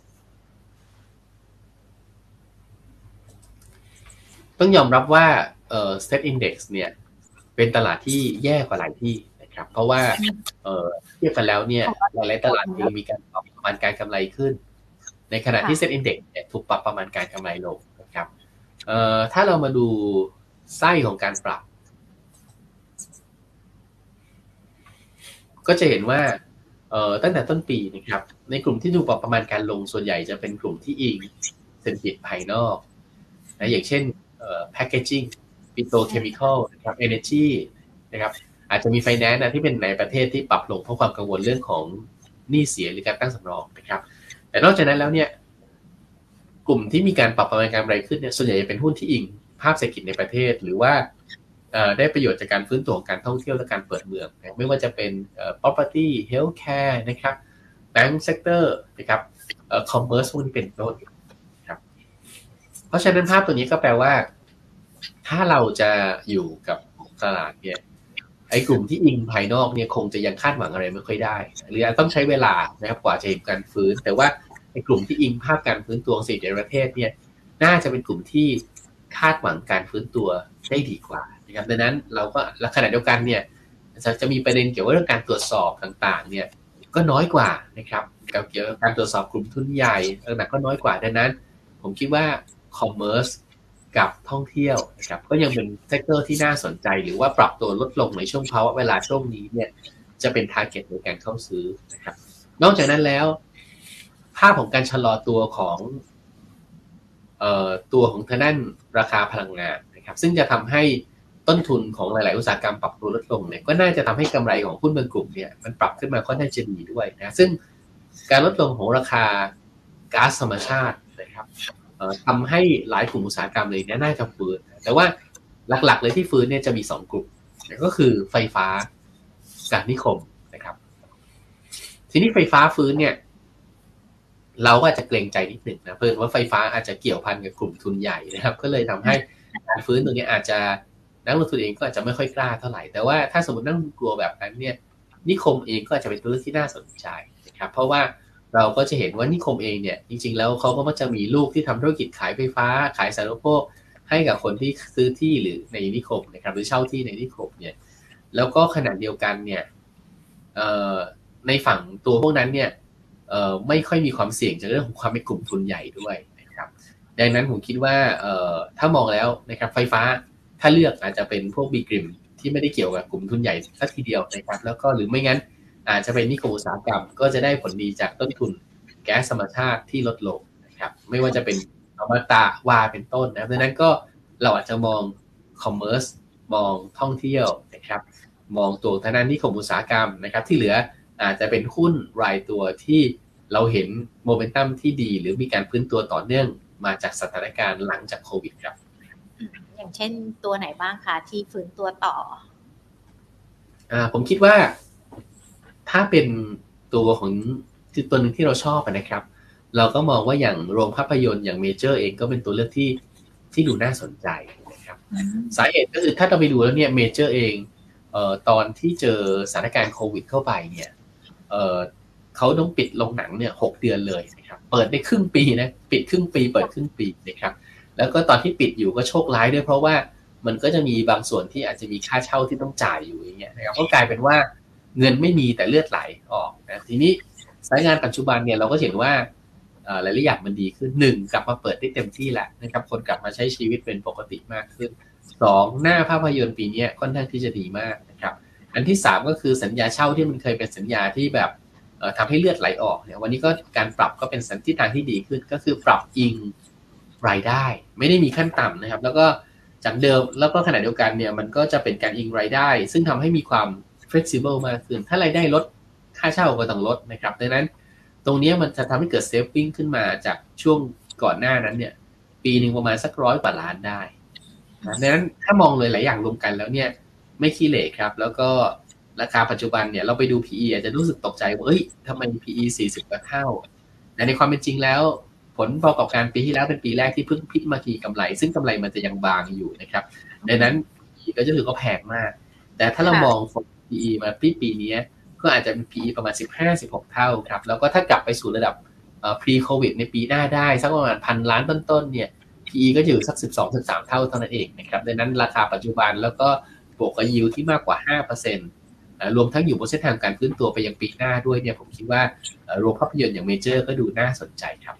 ต้องยอมรับว่าเอ่อ set index เนี่ย เป็นตลาดที่แย่กว่าหลายที่นะครับ เพราะว่าเอ่อเทียบกันแล้วเนี่ยหลายๆตลาดยังมีการปรับประมาณการกำไรขึ้น ในขณะที่ set index เนี่ยถูกปรับประมาณการกำไรลง เอ่อถ้าเรามาดูไส้ของการปรับ ก็จะเห็นว่าเอ่อตั้งแต่ต้นปีนะครับ ในกลุ่มที่ดูปรับประมาณการลงส่วนใหญ่จะเป็นกลุ่มที่อิงเศรษฐกิจภายนอกนะอย่างเช่นเอ่อ packaging petrochemical นะครับ energy นะครับ อาจจะมีไฟแนนซ์นะที่เป็นในประเทศที่ปรับลงเพราะความกังวลเรื่องของหนี้เสียหรือการตั้งสำรองนะครับ แต่นอกจากนั้นแล้วเนี่ย กลุ่มที่มีการปรับประมาณการกำไรขึ้นเนี่ยส่วนใหญ่จะเป็นหุ้นที่อิง ภาพเศรษฐกิจในประเทศ หรือว่าได้ประโยชน์จากการฟื้นตัวของการท่องเที่ยวและการเปิดเมือง ไม่ว่าจะเป็น property healthcare นะครับ bank sector นะครับ commerce พวกนี้เป็นต้นครับ เพราะฉะนั้นภาพตัวนี้ก็แปลว่า ถ้าเราจะอยู่กับตลาดเนี่ยไอ้กลุ่มที่อิงภายนอกเนี่ยคงจะยังคาดหวังอะไรไม่ค่อยได้ หรือต้องใช้เวลานะครับกว่าจะเห็นการฟื้น แต่ว่า ไอ้กลุ่มที่อิงภาพการฟื้นตัวของเศรษฐกิจประเทศเนี่ยน่าจะเป็นกลุ่มที่คาดหวังการฟื้นตัวได้ดีกว่านะครับดังนั้นเราก็และขณะเดียวกันเนี่ยจะมีประเด็นเกี่ยวกับเรื่องการตรวจสอบต่างๆเนี่ยก็น้อยกว่านะครับเกี่ยวกับการตรวจสอบกลุ่มทุนใหญ่ต่างๆก็น้อยกว่าดังนั้น ผมคิดว่า commerce กับท่องเที่ยวนะครับก็ยังเป็น sector ที่น่าสนใจ หรือว่าปรับตัวลดลงในช่วงภาวะเวลาช่วงนี้เนี่ยจะเป็น target ในการเข้าซื้อนะครับนอกจากนั้นแล้ว ภาพของการชะลอตัวของเอ่อตัวของทางด้านราคาพลังงานนะครับซึ่งจะทำให้ต้นทุนของหลาย ๆ อุตสาหกรรมปรับตัวลดลงเนี่ยก็น่าจะทำให้กำไรของหุ้นบางกลุ่มเนี่ยมันปรับขึ้นมาค่อนข้างจะดีด้วยนะซึ่งการลดลงของราคาก๊าซธรรมชาตินะครับทำให้หลายกลุ่มอุตสาหกรรมเลยเนี่ยน่าจะฟื้นแต่ว่าหลัก ๆ เลยที่ฟื้นเนี่ยจะมีสองกลุ่มก็คือไฟฟ้ากับนิคมนะครับ ทีนี้ไฟฟ้าฟื้นเนี่ย เราก็อาจจะเกรงใจนิดหนึ่งนะเพิ่นว่าไฟฟ้าอาจจะเกี่ยวพันกับกลุ่มทุนใหญ่นะครับ ก็เลยทำให้การฟื้นตรงนี้อาจจะนักลงทุนเองก็อาจจะไม่ค่อยกล้าเท่าไหร่ แต่ว่าถ้าสมมตินักลงทุนกลัวแบบนั้นเนี่ยนิคมเองก็อาจจะเป็นตัวเลือกที่น่าสนใจนะครับเพราะว่าเราก็จะเห็นว่านิคมเองเนี่ยจริงๆ แล้วเขาก็มักจะมีลูกที่ทำธุรกิจขายไฟฟ้า ขายสารุปโภคให้กับคนที่ซื้อที่หรือในนิคมนะครับหรือเช่าที่ในนิคมเนี่ยแล้วก็ขนาดเดียวกันเนี่ยในฝั่งตัวพวกนั้นเนี่ย ไม่ค่อยมีความเสี่ยงจากเรื่องของความเป็นกลุ่มทุนใหญ่ด้วยนะครับ ดังนั้นผมคิดว่าถ้ามองแล้วนะครับ ไฟฟ้าถ้าเลือกอาจจะเป็นพวกบีกริมที่ไม่ได้เกี่ยวกับกลุ่มทุนใหญ่สักทีเดียวนะครับ แล้วก็หรือไม่งั้นอาจจะเป็นนิคมอุตสาหกรรมก็จะได้ผลดีจากต้นทุนแก๊สธรรมชาติที่ลดลงนะครับ ไม่ว่าจะเป็นอมตะวาเป็นต้นนะดังนั้นก็เราอาจจะมอง commerce มองท่องเที่ยวนะครับ มองตัวทางด้านนิคมอุตสาหกรรมนะครับ ที่เหลือ อาจจะเป็นหุ้นรายตัวที่เราเห็นโมเมนตัมที่ดี หรือมีการฟื้นตัวต่อเนื่องมาจากสถานการณ์หลังจากโควิดครับ อย่างเช่นตัวไหนบ้างคะที่ฟื้นตัวต่ออ่าผมคิดว่าถ้าเป็นตัวของคือตัวหนึ่งที่เราชอบนะครับ เราก็มองว่าอย่างโรงภาพยนตร์อย่างเมเจอร์เองก็เป็นตัวเลือกที่ที่ดูน่าสนใจนะครับสาเหตุก็คือถ้าเราไปดูแล้วเนี่ยเมเจอร์เองเอ่อตอนที่เจอสถานการณ์โควิดเข้าไปเนี่ย เขาต้องปิดโรงหนังเนี่ยหกเดือนเลยนะครับ เปิดได้ครึ่งปีนะปิดครึ่งปี เปิดครึ่งปีนะครับ แล้วก็ตอนที่ปิดอยู่ก็โชคร้ายด้วยเพราะว่ามันก็จะมีบางส่วนที่อาจจะมีค่าเช่าที่ต้องจ่ายอยู่อย่างเงี้ยนะครับก็กลายเป็นว่าเงินไม่มีแต่เลือดไหลออกนะทีนี้สายงานปัจจุบันเนี่ยเราก็เห็นว่าหลายๆอย่างมันดีขึ้นหนึ่งกลับมาเปิดได้เต็มที่แหละนะครับคนกลับมาใช้ชีวิตเป็นปกติมากขึ้นสองหน้าภาพยนตร์ปีนี้ค่อนข้างที่จะดีมาก อันที่สามก็คือสัญญาเช่าที่มันเคยเป็นสัญญาที่แบบทำให้เลือดไหลออกเนี่ยวันนี้ก็การปรับก็เป็นสัญทิศทางที่ดีขึ้น ก็คือปรับอิงรายได้ ไม่ได้มีขั้นต่ำนะครับ แล้วก็จากเดิมแล้วก็ขณะเดียวกันเนี่ยมันก็จะเป็นการอิงรายได้ ซึ่งทำให้มีความ flexible มากขึ้น ถ้ารายได้ลดค่าเช่าก็ต้องลดนะครับดังนั้นตรงนี้มันจะทำให้เกิดเซฟวิ่งขึ้นมาจากช่วงก่อนหน้านั้นเนี่ยปีหนึ่งประมาณสักร้อยกว่าล้านได้ดังนั้นถ้ามองเลยหลายอย่างรวมกันแล้วเนี่ย ไม่ขี้เหร่ครับ แล้วก็ราคาปัจจุบันเนี่ยเราไปดู PE อาจจะรู้สึกตกใจว่าเอ้ยทำไม PE 40กว่าเท่าแต่ในความเป็นจริงแล้ว ผลประกอบการปีที่แล้วเป็นปีแรกที่เพิ่งพิจมาทีกำไร ซึ่งกำไรมันจะยังบางอยู่นะครับ ดังนั้นก็จะถือว่าแพงมาก แต่ถ้าเรามอง PE มาปีปีนี้ก็อาจจะเป็น PE ประมาณ 15-16 เท่าครับ แล้วก็ถ้ากลับไปสู่ระดับ pre covid ในปีหน้าได้ สักประมาณพันล้านต้นๆเนี่ย PE ก็อยู่สัก 12-13 เท่าเท่านั้นเองนะครับดังนั้นราคาปัจจุบันแล้วก็ บวกกับยิวที่มากกว่า 5%รวมทั้งอยู่บนเส้นทางการขึ้นตัวไปยังปีหน้าด้วยเนี่ยผมคิดว่าโรงภาพยนตร์อย่างเมเจอร์ก็ดูน่าสนใจครับ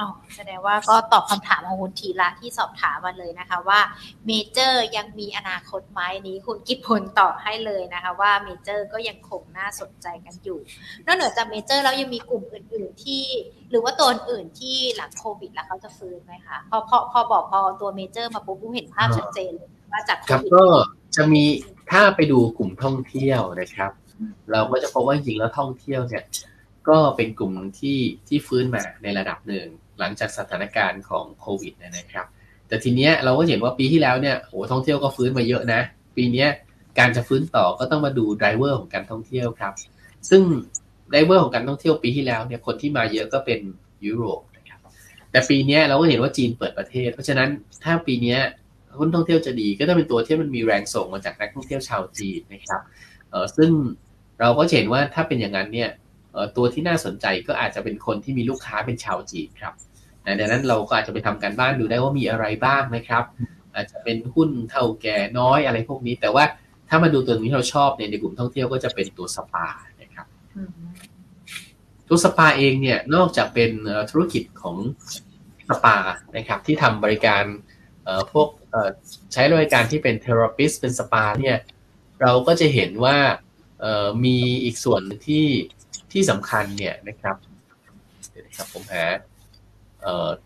อ๋อแสดงว่าก็ตอบคำถามของคุณทีละที่สอบถามมาเลยนะคะว่าเมเจอร์ยังมีอนาคตไหมนี้คุณกิจพลตอบให้เลยนะคะ ว่าเมเจอร์ก็ยังคงน่าสนใจกันอยู่ นอกเหนือจากเมเจอร์แล้วยังมีกลุ่มอื่น ๆ ที่ หรือว่าตัวอื่นที่หลังโควิดแล้วเขาจะฟื้นไหมคะพอพอพอบอกพอตัวเมเจอร์มาปุ๊บเห็นภาพชัดเจนเลย ว่าจากโคครับวิดก็จะมีถ้าไปดูกลุ่มท่องเที่ยวนะครับ เราก็จะพบว่าจริงๆแล้วท่องเที่ยวเนี่ยก็เป็นกลุ่มที่ที่ฟื้นมาในระดับหนึ่งหลังจากสถานการณ์ของโควิดเนยนะครับ แต่ทีเนี้ยเราก็เห็นว่าปีที่แล้วเนี่ยโอ้ท่องเที่ยวก็ฟื้นมาเยอะนะ ปีเนี้ยการจะฟื้นต่อก็ต้องมาดู driver ของการท่องเที่ยวครับ ซึ่ง driver ของการท่องเที่ยวปีที่แล้วเนี่ยคนที่มาเยอะก็เป็นยุโรปนะครับแต่ปีเนี้ยเราก็เห็นว่าจีนเปิดประเทศ เพราะฉะนั้นถ้าปีเนี้ย หุ้นท่องเที่ยวจะดี ก็ต้องเป็นตัวที่มันมีแรงส่งมาจากนักท่องเที่ยวชาวจีนนะครับเออซึ่งเราก็เห็นว่าถ้าเป็นอย่างนั้นเนี่ยเออตัวที่น่าสนใจก็อาจจะเป็นคนที่มีลูกค้าเป็นชาวจีนครับนะดังนั้นเราก็อาจจะไปทำการบ้านดูได้ว่ามีอะไรบ้างนะครับ อาจจะเป็นหุ้นเท่าแก่น้อยอะไรพวกนี้ แต่ว่าถ้ามาดูตัวนี้เราชอบเนี่ยในกลุ่มท่องเที่ยวก็จะเป็นตัวสปานะครับตัวสปาเองเนี่ยนอกจากเป็นธุรกิจของสปานะครับที่ทำบริการพวก ใช้บริการที่เป็นเทอราปิสเป็นสปาเนี่ยเราก็จะเห็นว่ามีอีกส่วนที่ที่สำคัญเนี่ยนะครับเดี๋ยวนะครับผมหา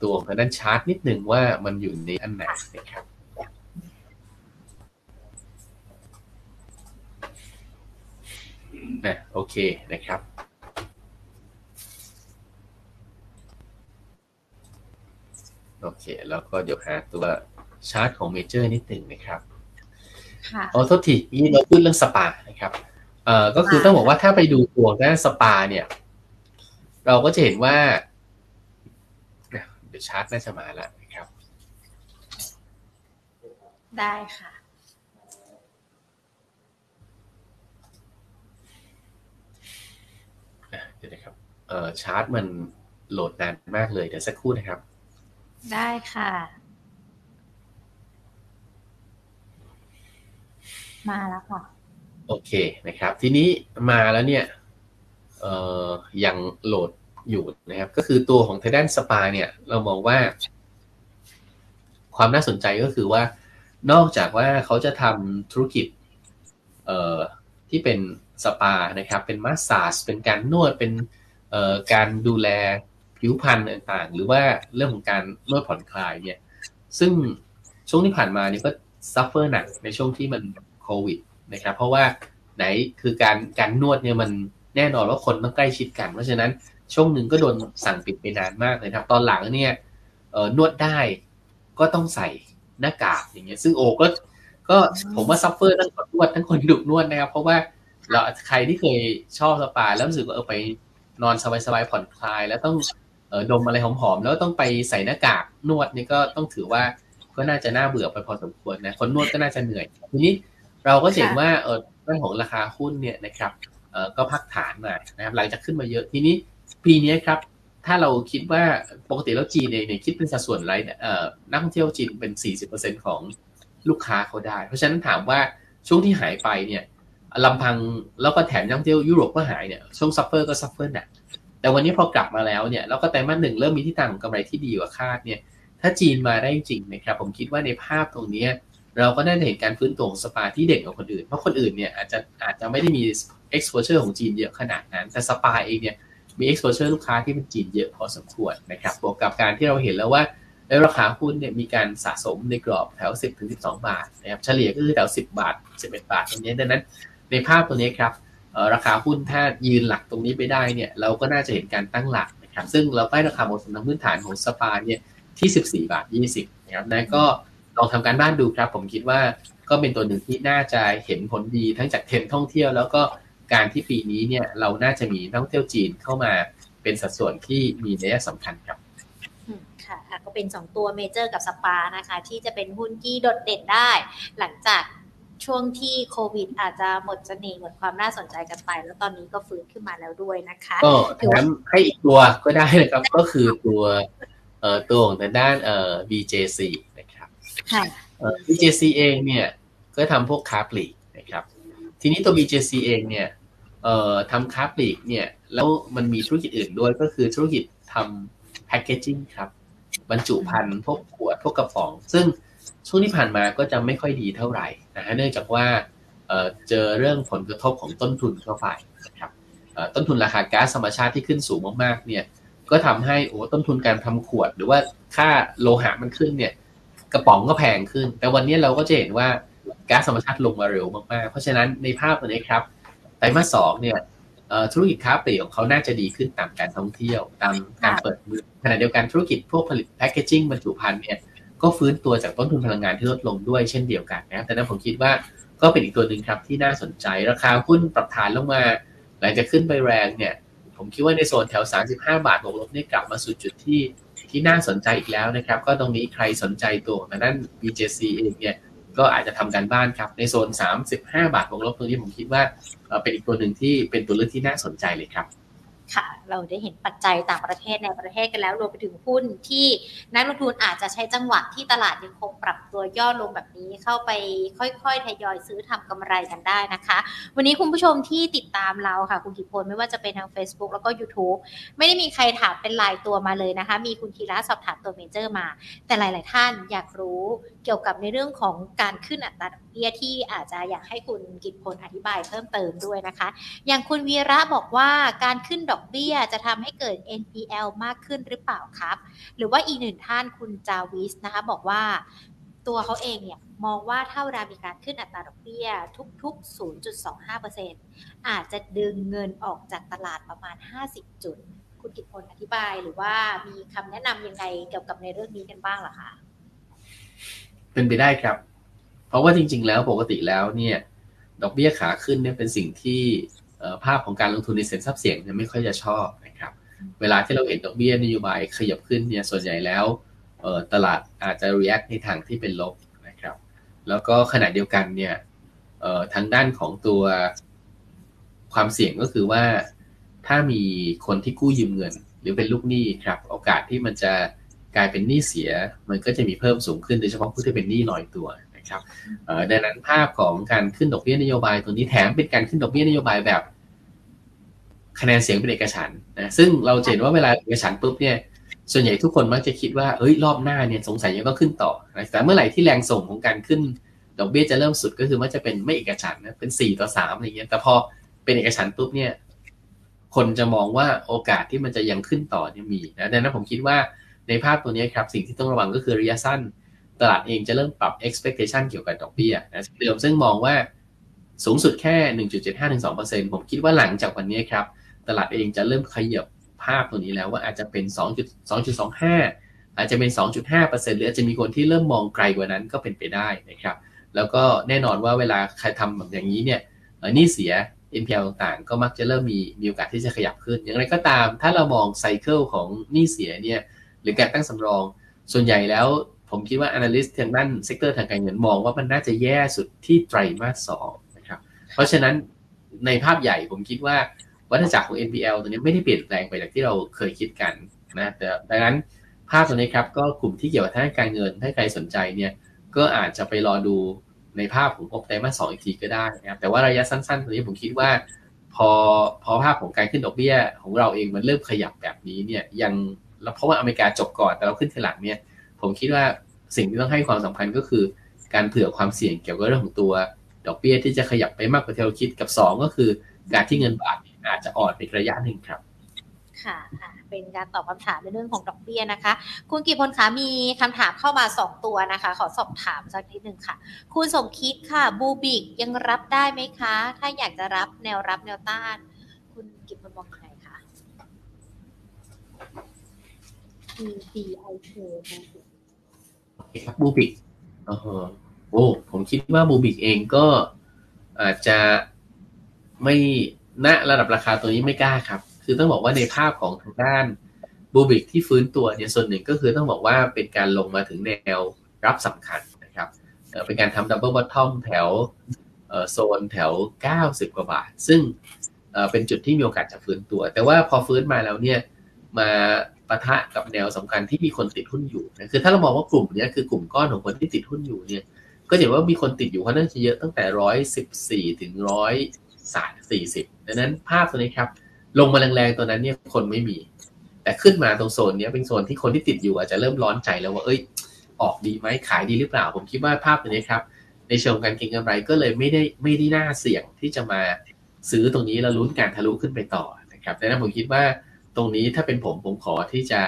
ตัวของด้านชาร์ตนิดหนึ่งว่ามันอยู่ในอันไหนนะครับนะโอเคนะครับโอเค แล้วก็เดี๋ยวหาตัว ชาร์ตของเมเจอร์นิดหนึ่งนะครับค่ะอ๋อโทษทีนี่เราพูดเรื่องสปานะครับเอ่อก็คือต้องบอกว่าถ้าไปดูตัวด้านสปาเนี่ย เราก็จะเห็นว่าเดี๋ยวชาร์ตน่าจะมาแล้วนะครับ ได้ค่ะอะเดี๋ยวนะครับเอ่อชาร์ตมันโหลดนานมากเลย เดี๋ยวสักครู่นะครับ ได้ค่ะ มาแล้วค่ะ โอเคนะครับ ทีนี้มาแล้วเนี่ยเอ่อยังโหลดอยู่นะครับ ก็คือตัวของไททันสปาเนี่ย เรามองว่า ความน่าสนใจก็คือว่า นอกจากว่าเขาจะทำธุรกิจ เอ่อที่เป็นสปานะครับ เป็น massage เป็นการนวดเป็นเอ่อการดูแลผิวพรรณต่างๆ หรือว่าเรื่องของการนวดผ่อนคลายเนี่ย ซึ่งช่วงที่ผ่านมานี่ก็ suffer หนักในช่วงที่มัน โควิดนะครับ เพราะว่าไหนคือการการนวดเนี่ยมันแน่นอนว่าคนต้องใกล้ชิดกัน เพราะฉะนั้นช่วงหนึ่งก็โดนสั่งปิดไปนานมากเลยครับ ตอนหลังเนี่ยเออนวดได้ก็ต้องใส่หน้ากากอย่างเงี้ย ซึ่งโอก็ก็ผมว่า suffer ทั้งคนนวดทั้งคนถูกนวดนะครับ เพราะว่าเราใครที่เคยชอบสปาแล้วรู้สึกว่าเออไปนอนสบายๆผ่อนคลาย แล้วต้องเออดมอะไรหอมๆแล้วต้องไปใส่หน้ากากนวดนี่ก็ต้องถือว่าก็น่าจะน่าเบื่อไปพอสมควรนะคนนวดก็น่าจะเหนื่อยทีนี้ เราก็เห็นว่าเออเรื่องของราคาหุ้นเนี่ยนะครับเออก็พักฐานมานะครับหลังจากขึ้นมาเยอะทีนี้ปีนี้ครับถ้าเราคิดว่าปกติแล้วจีนเองเนี่ยคิดเป็นสัดส่วนไรเนี่ยเอ่อนักท่องเที่ยวจีนเป็น 40%ของลูกค้าเขาได้ เพราะฉะนั้นถามว่าช่วงที่หายไปเนี่ยลำพังแล้วก็แถมนักท่องเที่ยวยุโรปก็หายเนี่ยช่วง suffer ก็ suffer หนักแต่วันนี้พอกลับมาแล้วเนี่ยแล้วก็ไตรมาสหนึ่งเริ่มมีที่ต่างของกำไรที่ดีกว่าคาดเนี่ยถ้าจีนมาได้จริงนะครับผมคิดว่าในภาพตรงเนี้ย เราก็น่าจะเห็นการฟื้นตัวของสปาที่เด่นกว่าคนอื่น เพราะคนอื่นเนี่ยอาจจะอาจจะไม่ได้มี exposure ของจีนเยอะขนาดนั้น แต่สปาเองเนี่ยมี exposure ลูกค้าที่เป็นจีนเยอะพอสมควรนะครับ บวกกับการที่เราเห็นแล้วว่าในราคาหุ้นเนี่ยมีการสะสมในกรอบแถว 10ถึง12 บาทนะครับ เฉลี่ยก็คือแถว 10 บาท 11 บาทตรงนี้ดังนั้น ในภาพตัวนี้ครับราคาหุ้นถ้ายืนหลักตรงนี้ไปได้เนี่ยเราก็น่าจะเห็นการตั้งหลักนะครับ ซึ่งเราใกล้ราคาเหมาะสมทางพื้นฐานของสปาเนี่ยที่ 14 บาท 20นะครับนะก็ ลองทำการบ้านดูครับ ผมคิดว่าก็เป็นตัวหนึ่งที่น่าจะเห็นผลดีทั้งจากเทรนด์ท่องเที่ยว แล้วก็การที่ปีนี้เนี่ยเราน่าจะมีนักท่องเที่ยวจีนเข้ามาเป็นสัดส่วนที่มีนัยสำคัญครับอืมค่ะอะก็เป็น 2 ตัวเมเจอร์กับสปานะคะ ที่จะเป็นหุ้นที่โดดเด่นได้ หลังจากช่วงที่โควิด อาจจะหมดเสน่ห์หมดความน่าสนใจกันไป แล้วตอนนี้ก็ฟื้นขึ้นมาแล้วด้วยนะคะก็แถมให้อีกตัวก็ได้นะครับก็คือตัวเอ่อตัวของทางด้านเอ่อ BJC BJC เองเนี่ยก็ทำพวกค้าปลีกนะครับ ทีนี้ตัว BJC เองเนี่ยทำค้าปลีกเนี่ยแล้วมันมีธุรกิจอื่นด้วยก็คือธุรกิจทำแพคเกจิ้งครับ บรรจุภัณฑ์พวกขวดพวกกระป๋อง ซึ่งช่วงที่ผ่านมาก็จะไม่ค่อยดีเท่าไหร่นะฮะเนื่องจากว่าเจอเรื่องผลกระทบของต้นทุนเข้าไปนะครับต้นทุนราคาก๊าซธรรมชาติที่ขึ้นสูงมากๆเนี่ยก็ทำให้โอ้ต้นทุนการทำขวด หรือว่าค่าโลหะมันขึ้นเนี่ย กระป๋องก็แพงขึ้น แต่วันนี้เราก็จะเห็นว่าก๊าซธรรมชาติลงมาเร็วมากๆ เพราะฉะนั้นในภาพตัวนี้ครับไตรมาสสองเนี่ยธุรกิจค้าปลีกของเขาน่าจะดีขึ้นตามการท่องเที่ยว ตามการเปิดเมืองขณะเดียวกันธุรกิจพวกผลิตแพคเกจิ้งบรรจุภัณฑ์เนี่ยก็ฟื้นตัวจากต้นทุนพลังงานที่ลดลงด้วยเช่นเดียวกันนะครับแต่นั้นผมคิดว่าก็เป็นอีกตัวหนึ่งครับที่น่าสนใจราคาหุ้นปรับฐานลงมา หลังจากขึ้นไปแรงเนี่ย ผมคิดว่าในโซนแถว 35 บาทบวกลบนี่กลับมาสู่จุดที่ ที่น่าสนใจอีกแล้วนะครับ ก็ตรงนี้ใครสนใจตัวนั้น BJC เองเนี่ยก็อาจจะทำการบ้านครับ ในโซน 35 บาทวงลบตรงนี้ผมคิดว่าเป็นอีกตัวหนึ่งที่เป็นตัวเลือกที่น่าสนใจเลยครับ ค่ะ เราได้เห็นปัจจัยต่างประเทศในประเทศกันแล้วรวมไปถึงหุ้นที่นักลงทุนอาจจะใช้จังหวะที่ตลาดยังคงปรับตัวย่อลงแบบนี้เข้าไปค่อยๆทยอยซื้อทำกำไรกันได้นะคะ วันนี้คุณผู้ชมที่ติดตามเราค่ะ คุณกิพลไม่ว่าจะเป็นทาง Facebook แล้วก็ YouTube ไม่ได้มีใครถามเป็นลายตัวมาเลยนะคะ มีคุณธีระสอบถามตัวเมเจอร์มา แต่หลาย ๆ ท่านอยากรู้เกี่ยวกับในเรื่องของการขึ้นอัตราดอกเบี้ยที่อาจจะอยากให้คุณกิตพลอธิบายเพิ่มเติมด้วยนะคะ อย่างคุณวีระบอกว่าการขึ้นดอกเบี้ยจะทำให้เกิด NPL มากขึ้นหรือเปล่าครับ หรือว่าอีกหนึ่งท่านคุณจาวิสนะคะบอกว่าตัวเขาเองเนี่ยมองว่าถ้าเวลามีการขึ้นอัตราดอกเบี้ยทุกๆ 0.25%อาจจะดึงเงินออกจากตลาดประมาณ 50 จุด คุณกิตพลอธิบายหรือว่ามีคำแนะนำยังไงเกี่ยวกับในเรื่องนี้กันบ้างหรอคะ เป็นไปได้ครับ เพราะว่าจริง ๆ แล้วปกติแล้วเนี่ย ดอกเบี้ยขาขึ้นเนี่ยเป็นสิ่งที่ ภาพของการลงทุนในสินทรัพย์เสี่ยงเนี่ยไม่ค่อยจะชอบนะครับ เวลาที่เราเห็นดอกเบี้ยนโยบายขยับขึ้นเนี่ยส่วนใหญ่แล้วตลาดอาจจะ react ในทางที่เป็นลบนะครับ แล้วก็ขณะเดียวกันเนี่ยทางด้านของตัวความเสี่ยงก็คือว่า ถ้ามีคนที่กู้ยืมเงิน หรือเป็นลูกหนี้ครับ โอกาสที่มันจะกลายเป็นหนี้เสีย มันก็จะมีเพิ่มสูงขึ้นโดยเฉพาะผู้ที่เป็นหนี้ลอยตัว นะครับดังนั้นภาพของการขึ้นดอกเบี้ยนโยบายตัวนี้แถมเป็นการขึ้นดอกเบี้ยนโยบายแบบ คะแนนเสียงเป็นเอกฉันนะซึ่งเราเห็นว่าเวลาเอกฉันปุ๊บเนี่ยส่วนใหญ่ทุกคนมักจะคิดว่าเอ้ยรอบหน้าเนี่ยสงสัยยังก็ขึ้นต่อแต่เมื่อไหร่ที่แรงส่งของการขึ้นดอกเบี้ยจะเริ่มสุดก็คือมันจะเป็นไม่เอกฉันนะเป็นสี่ต่อสามอะไรเงี้ยแต่พอเป็นเอกฉันปุ๊บเนี่ย คนจะมองว่าโอกาสที่มันจะยังขึ้นต่อเนี่ยมีนะดังนั้นผมคิดว่าในภาพตัวนี้ครับ สิ่งที่ต้องระวังก็คือระยะสั้น ตลาดเองจะเริ่มปรับ expectation เกี่ยวกับดอกเบี้ยนะเดิมซึ่งมองว่าสูงสุดแค่ 1.75-2%ผมคิดว่าหลังจากวันนี้ครับ ตลาดเองจะเริ่มขยับภาพตัวนี้แล้วว่าอาจจะเป็น 2.2.25 อาจจะเป็น 2.5%หรืออาจจะมีคนที่เริ่มมองไกลกว่านั้นก็เป็นไปได้นะครับ แล้วก็แน่นอนว่าเวลาใครทำแบบอย่างนี้เนี่ยนี่เสีย NPL ต่างๆ ก็มักจะเริ่มมีมีโอกาสที่จะขยับขึ้น อย่างไรก็ตาม ถ้าเรามอง cycle ของหนี้เสียเนี่ยหรือการตั้งสำรอง ส่วนใหญ่แล้ว ผมคิดว่า analyst ทางด้าน sector ทางการเงินมองว่ามันน่าจะแย่สุดที่ไตรมาสสองนะครับ เพราะฉะนั้นในภาพใหญ่ผมคิดว่าวัฏจักรของ NPL ตัวนี้ไม่ได้เปลี่ยนแปลงไปจากที่เราเคยคิดกันนะแต่ดังนั้นภาพตัวนี้ครับก็กลุ่มที่เกี่ยวกับทางการเงินถ้าใครสนใจเนี่ยก็อาจจะไปรอดูในภาพของงบไตรมาสสองอีกทีก็ได้นะครับแต่ว่าระยะสั้นๆตัวนี้ผมคิดว่า พอพอภาพของการขึ้นดอกเบี้ยของเราเองมันเริ่มขยับแบบนี้เนี่ยยังเพราะว่าอเมริกาจบก่อนแต่เราขึ้นทีหลังเนี่ย ผมคิดว่าสิ่งที่ต้องให้ความสำคัญก็คือ การเผื่อความเสี่ยงเกี่ยวกับเรื่องของตัวดอกเบี้ยที่จะขยับไปมากกว่าที่เราคิดกับ 2 ก็คือ การที่เงินบาทอาจจะอ่อนในระยะหนึ่งครับค่ะ เป็นการตอบคำถามในเรื่องของดอกเบี้ยนะคะ คุณกิพลคะมีคำถามเข้ามา 2 ตัวนะคะ ขอสอบถามสักนิดหนึ่งค่ะ คุณสมคิดค่ะ บูบิกยังรับได้ไหมคะ ถ้าอยากจะรับแนวรับแนวต้าน คุณกิพลมองยังไงคะ BBIK ค่ะ ครับ Bluebik อ๋อโอ้ผมคิดว่า Bluebik เองก็อาจจะไม่ณระดับราคาตัวนี้ไม่กล้าครับ คือต้องบอกว่าในภาพของทางด้าน Bluebik ที่ฟื้นตัวเนี่ยส่วนหนึ่งก็คือต้องบอกว่าเป็นการลงมาถึงแนวรับสำคัญนะครับเป็นการทำ double bottom แถวโซนแถว 90 กว่าบาท ซึ่งเป็นจุดที่มีโอกาสจะฟื้นตัว แต่ว่าพอฟื้นมาแล้วเนี่ยมา ปะทะกับแนวสำคัญที่มีคนติดหุ้นอยู่นะคือถ้าเรามองว่ากลุ่มนี้คือกลุ่มก้อนของคนที่ติดหุ้นอยู่เนี่ย ก็เห็นว่ามีคนติดอยู่ค่อนข้างเยอะตั้งแต่ร้อยสิบสี่ถึงร้อยสามสี่สิบดังนั้นภาพตัวนี้ครับ ลงมาแรงๆตัวนั้นเนี่ยคนไม่มี แต่ขึ้นมาตรงโซนนี้เป็นโซนที่คนที่ติดอยู่อาจจะเริ่มร้อนใจแล้วว่าเอ้ย ออกดีไหมขายดีหรือเปล่า ผมคิดว่าภาพตัวนี้ครับ ในเชิงการเก็งกำไรก็เลยไม่ได้ไม่ได้น่าเสี่ยงที่จะมาซื้อตรงนี้แล้วลุ้นการทะลุขึ้นไปต่อนะครับดังนั้นผมคิดว่า ตรงนี้ถ้าเป็นผมผมขอที่จะ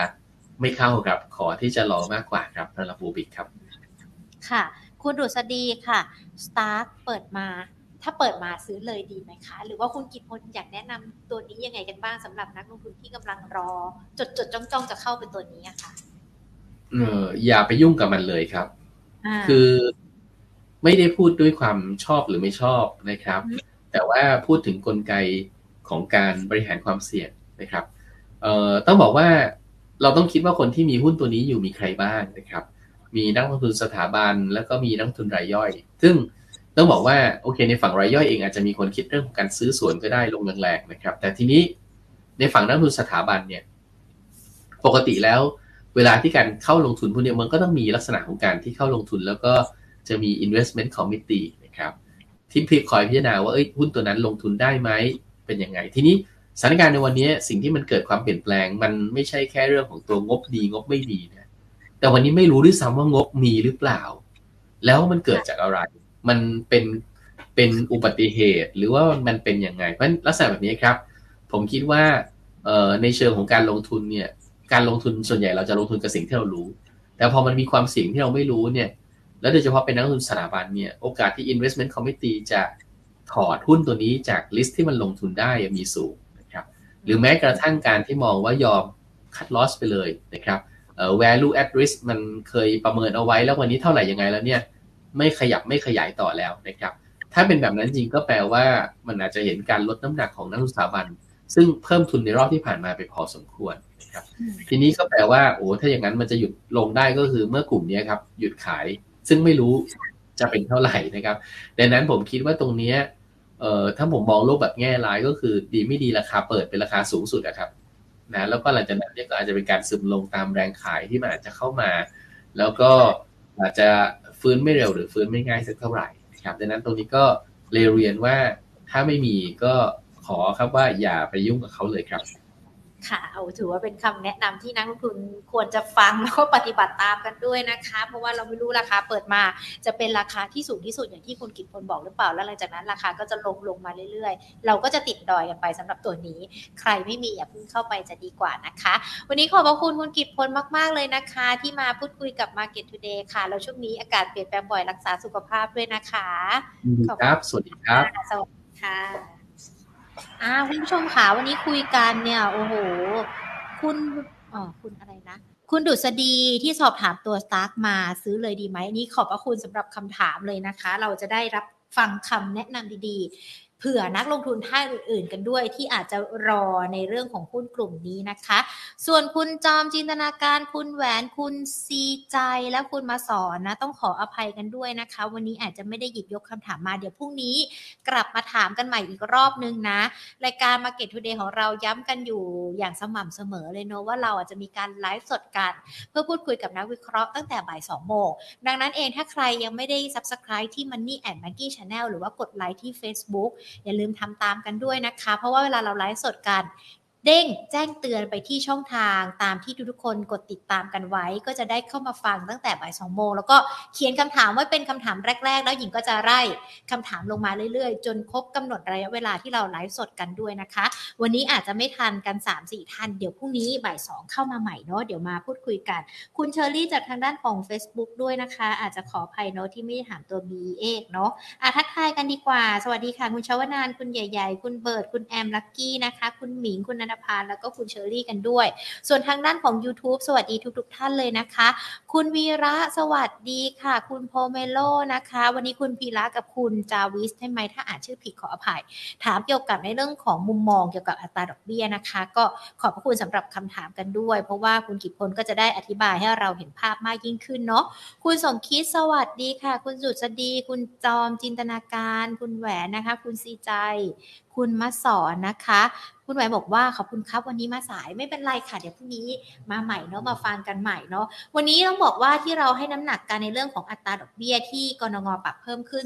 ไม่เข้าครับ ขอที่จะรอมากกว่าครับสำหรับบูบิกครับ ค่ะ คุณดุษฎีค่ะสตาร์เปิดมา ถ้าเปิดมาซื้อเลยดีไหมคะ หรือว่าคุณกิตพลอยากแนะนำตัวนี้ยังไงกันบ้างสำหรับนักลงทุนที่กำลังรอ จดจดจ้องจ้องจะเข้าเป็นตัวนี้อะค่ะเอออย่าไปยุ่งกับมันเลยครับาคือไม่ได้พูดด้วยความชอบหรือไม่ชอบนะครับอืมแต่ว่าพูดถึงกลไกของการบริหารความเสี่ยงนะครับ เอ่อต้องบอกว่าเราต้องคิดว่าคนที่มีหุ้นตัวนี้อยู่มีใครบ้างนะครับ มีนักลงทุนสถาบันแล้วก็มีนักทุนรายย่อย ซึ่งต้องบอกว่าโอเค ในฝั่งรายย่อยเองอาจจะมีคนคิดเรื่องของการซื้อสวนก็ได้ลงแรงๆนะครับ แต่ทีนี้ในฝั่งนักลงทุนสถาบันเนี่ย ปกติแล้ว เวลาที่การเข้าลงทุนพวกนี้มันก็ต้องมีลักษณะของการที่เข้าลงทุนแล้วก็จะมี investment committee นะครับที่พิคอยพิจารณาว่าเอ้ยหุ้นตัวนั้นลงทุนได้ไหมเป็นยังไง ทีนี้ สถานการณ์ในวันนี้สิ่งที่มันเกิดความเปลี่ยนแปลง มันไม่ใช่แค่เรื่องของตัวงบดีงบไม่ดีนะ แต่วันนี้ไม่รู้ด้วยซ้ำว่างบมีหรือเปล่า แล้วมันเกิดจากอะไร มันเป็นเป็นอุบัติเหตุหรือว่ามันเป็นยังไง เพราะฉะนั้นลักษณะแบบนี้ครับ ผมคิดว่าเอ่อในเชิงของการลงทุนเนี่ย การลงทุนส่วนใหญ่เราจะลงทุนกับสิ่งที่เรารู้ แต่พอมันมีความเสี่ยงที่เราไม่รู้เนี่ย แล้วโดยเฉพาะเป็นนักลงทุนสถาบันเนี่ย โอกาสที่ investment committee จะถอดหุ้นตัวนี้จากลิสต์ที่มันลงทุนได้มีสูงนะครับ หรือแม้กระทั่งการที่มองว่ายอม cut loss ไปเลยนะครับเอ่อ value at risk มันเคยประเมินเอาไว้แล้ววันนี้เท่าไหร่ยังไงแล้วเนี่ยไม่ขยับไม่ขยายต่อแล้วนะครับถ้าเป็นแบบนั้นจริงก็แปลว่ามันอาจจะเห็นการลดน้ำหนักของนักลงทุนสถาบัน ซึ่งเพิ่มทุนในรอบที่ผ่านมาไปพอสมควรนะครับอืมทีนี้ก็แปลว่าโอ้ถ้าอย่างนั้นมันจะหยุดลงได้ก็คือเมื่อกลุ่มเนี้ยครับหยุดขาย ซึ่งไม่รู้จะเป็นเท่าไหร่นะครับดังนั้นผมคิดว่าตรงเนี้ย เอ่อถ้าผมมองโลกแบบแง่ร้ายก็คือดีไม่ดีราคาเปิดเป็นราคาสูงสุดอะครับนะแล้วก็หลังจากนั้นเนี่ยก็อาจจะเป็นการซึมลงตามแรงขายที่มันอาจจะเข้ามา แล้วก็อาจจะฟื้นไม่เร็วหรือฟื้นไม่ง่ายสักเท่าไหร่นะครับดังนั้นตรงนี้ก็เลยเรียนว่าถ้าไม่มีก็ขอครับว่าอย่าไปยุ่งกับเขาเลยครับ ค่ะเอาถือว่าเป็นคำแนะนำที่นักลงทุนควรจะฟังแล้วก็ปฏิบัติตามกันด้วยนะคะ เพราะว่าเราไม่รู้ราคาเปิดมาจะเป็นราคาที่สูงที่สุดอย่างที่คุณกิตพลบอกหรือเปล่า แล้วหลังจากนั้นราคาก็จะลงลงมาเรื่อยๆ เราก็จะติดดอยกันไปสำหรับตัวนี้ ใครไม่มีอย่าเพิ่งเข้าไปจะดีกว่านะคะ วันนี้ขอบพระคุณคุณกิตพลมากๆเลยนะคะ ที่มาพูดคุยกับ Market Today ค่ะแล้วช่วงนี้อากาศเปลี่ยนแปลงบ่อยรักษาสุขภาพด้วยนะคะครับสวัสดีครับสวัสดีค่ะ อ่าคุณผู้ชมค่ะวันนี้คุยกันเนี่ยโอ้โห คุณอ๋อคุณอะไรนะ คุณดุษฎีที่สอบถามตัวสตาร์กมาซื้อเลยดีไหมอันนี้ขอบพระคุณสำหรับคำถามเลยนะคะ เราจะได้รับฟังคำแนะนำดีๆ เผื่อนักลงทุนท่านอื่นๆ กันด้วย ที่อาจจะรอในเรื่องของหุ้นกลุ่มนี้นะคะ ส่วนคุณจอมจินตนาการคุณแหวนคุณซีใจและคุณมาสอนนะ ต้องขออภัยกันด้วยนะคะ วันนี้อาจจะไม่ได้หยิบยกคำถามมาเดี๋ยวพรุ่งนี้กลับมาถามกันใหม่อีกรอบนึงนะ รายการ Market Today ของเราย้ำกันอยู่อย่างสม่ำเสมอเลยเนอะว่าเราอาจจะมีการไลฟ์สดกัน เพื่อพูดคุยกับนักวิเคราะห์ตั้งแต่บ่าย2โมงดังนั้นเองถ้าใครยังไม่ได้ Subscribe ที่ Money and Maggie Channel หรือว่ากดไลค์ที่ Facebook อย่าลืมทำตามกันด้วยนะคะ เพราะว่าเวลาเราไลฟ์สดกัน เด้งแจ้งเตือนไปที่ช่องทางตามที่ทุกๆคนกดติดตามกันไว้ ก็จะได้เข้ามาฟังตั้งแต่บ่ายสองโมงแล้วก็เขียนคำถามไว้เป็นคำถามแรก ๆ แล้วหญิงก็จะไล่คำถามลงมาเรื่อยๆ จนครบกำหนดระยะเวลาที่เราไลฟ์สดกันด้วยนะคะ วันนี้อาจจะไม่ทันกัน 3-4ท่านเดี๋ยวพรุ่งนี้บ่ายสองเข้ามาใหม่เนาะเดี๋ยวมาพูดคุยกัน คุณเชอรี่จากทางด้านของ Facebook ด้วยนะคะ อาจจะขออภัยเนาะที่ไม่ได้ถามตัว B เอกเนาะอะทักทายกันดีกว่า สวัสดีค่ะ คุณชวนานคุณใหญ่ ๆ คุณเบิร์ดคุณแอมลักกี้นะคะ คุณหมิงคุณนันทพานแล้วก็คุณเชอรี่กันด้วย ส่วนทางด้านของ YouTube สวัสดีทุกๆท่านเลยนะคะ คุณวีระสวัสดีค่ะ คุณโพเมโลนะคะ วันนี้คุณพีระกับคุณจาวิสใช่ไหมถ้าอ่านชื่อผิดขออภัย ถามเกี่ยวกับในเรื่องของมุมมองเกี่ยวกับอัตราดอกเบี้ยนะคะ ก็ขอบพระคุณสำหรับคำถามกันด้วย เพราะว่าคุณกิตพลก็จะได้อธิบายให้เราเห็นภาพมากยิ่งขึ้นเนาะคุณสมคิดสวัสดีค่ะ คุณสุดสดี คุณจอมจินตนาการ คุณแหวนนะคะ คุณซีใจ คุณมะสอนนะคะ คุณไหวบอกว่าขอบคุณครับวันนี้มาสายไม่เป็นไรค่ะเดี๋ยวพรุ่งนี้มาใหม่เนาะมาฟังกันใหม่เนาะวันนี้ต้องบอกว่าที่เราให้น้ำหนักกันในเรื่องของอัตราดอกเบี้ยที่กรงปรับเพิ่มขึ้น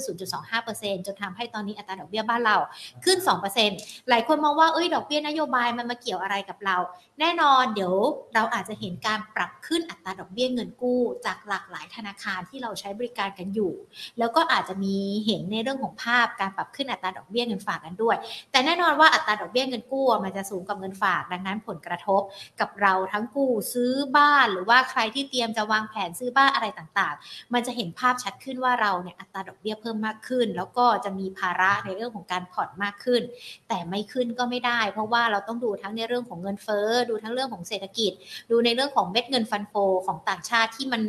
0.25%จนทำให้ตอนนี้อัตราดอกเบี้ยบ้านเราขึ้น 2%หลายคนมองว่าเอ้ยดอกเบี้ยนโยบายมันมาเกี่ยวอะไรกับเรา แน่นอนเดี๋ยวเราอาจจะเห็นการปรับขึ้นอัตราดอกเบี้ยเงินกู้ จากหลากหลายธนาคารที่เราใช้บริการกันอยู่ แล้วก็อาจจะมีเห็นในเรื่องของภาพการปรับขึ้นอัตราดอกเบี้ยเงินฝากกันด้วย แต่แน่นอนว่าอัตราดอกเบี้ยเงินกู้มันจะสูงกับเงินฝาก ดังนั้นผลกระทบกับเราทั้งกู้ซื้อบ้าน หรือว่าใครที่เตรียมจะวางแผนซื้อบ้านอะไรต่างๆ มันจะเห็นภาพชัดขึ้นว่าเราเนี่ยอัตราดอกเบี้ยเพิ่มมากขึ้น แล้วก็จะมีภาระในเรื่องของการผ่อนมากขึ้น แต่ไม่ขึ้นก็ไม่ได้ เพราะว่าเราต้องดูทั้งในเรื่องของเงินเฟ้อดูทั้งเรื่องของเศรษฐกิจ ดูในเรื่องของเม็ดเงินฟันโฟของต่างชาติที่มัน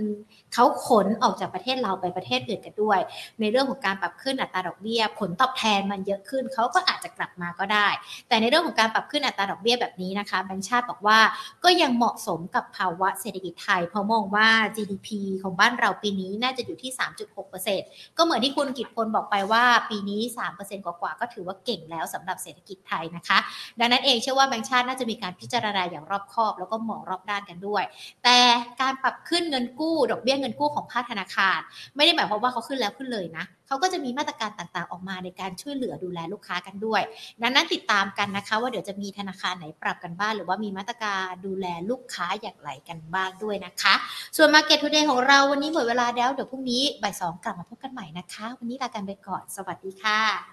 เขาขนออกจากประเทศเราไปประเทศอื่นกันด้วย ในเรื่องของการปรับขึ้นอัตราดอกเบี้ย ผลตอบแทนมันเยอะขึ้นเขาก็อาจจะกลับมาก็ได้ แต่ในเรื่องของการปรับขึ้นอัตราดอกเบี้ยแบบนี้นะคะแบงก์ชาติบอกว่าก็ยังเหมาะสมกับภาวะเศรษฐกิจไทย เพราะมองว่า GDP ของบ้านเราปีนี้น่าจะอยู่ที่ 3.6%ก็เหมือนที่คุณกิตพลบอกไปว่าปีนี้ 3%กว่าๆก็ถือว่าเก่งแล้วสำหรับเศรษฐกิจไทยนะคะ ดังนั้นเองเชื่อว่าแบงก์ชาติน่าจะมีการพิจารณาอย่างรอบคอบ แล้วก็มองรอบด้านกันด้วย แต่การปรับขึ้นเงินกู้ ดอกเบี้ยเงินกู้ของภาคธนาคาร ไม่ได้หมายความว่าเขาขึ้นแล้วขึ้นเลยนะเขาก็จะมีมาตรการต่างๆ ออกมาในการช่วยเหลือดูแลลูกค้ากันด้วยดังนั้นติดตามกันนะคะว่าเดี๋ยวจะมีธนาคารไหนปรับกันบ้างหรือว่ามีมาตรการดูแลลูกค้าอย่างไรกันบ้างด้วยนะคะ ส่วน Market Today ของเราวันนี้หมดเวลาแล้วเดี๋ยวพรุ่งนี้บ่ายสองกลับมาพบกันใหม่นะคะ วันนี้ลากันไปก่อน สวัสดีค่ะ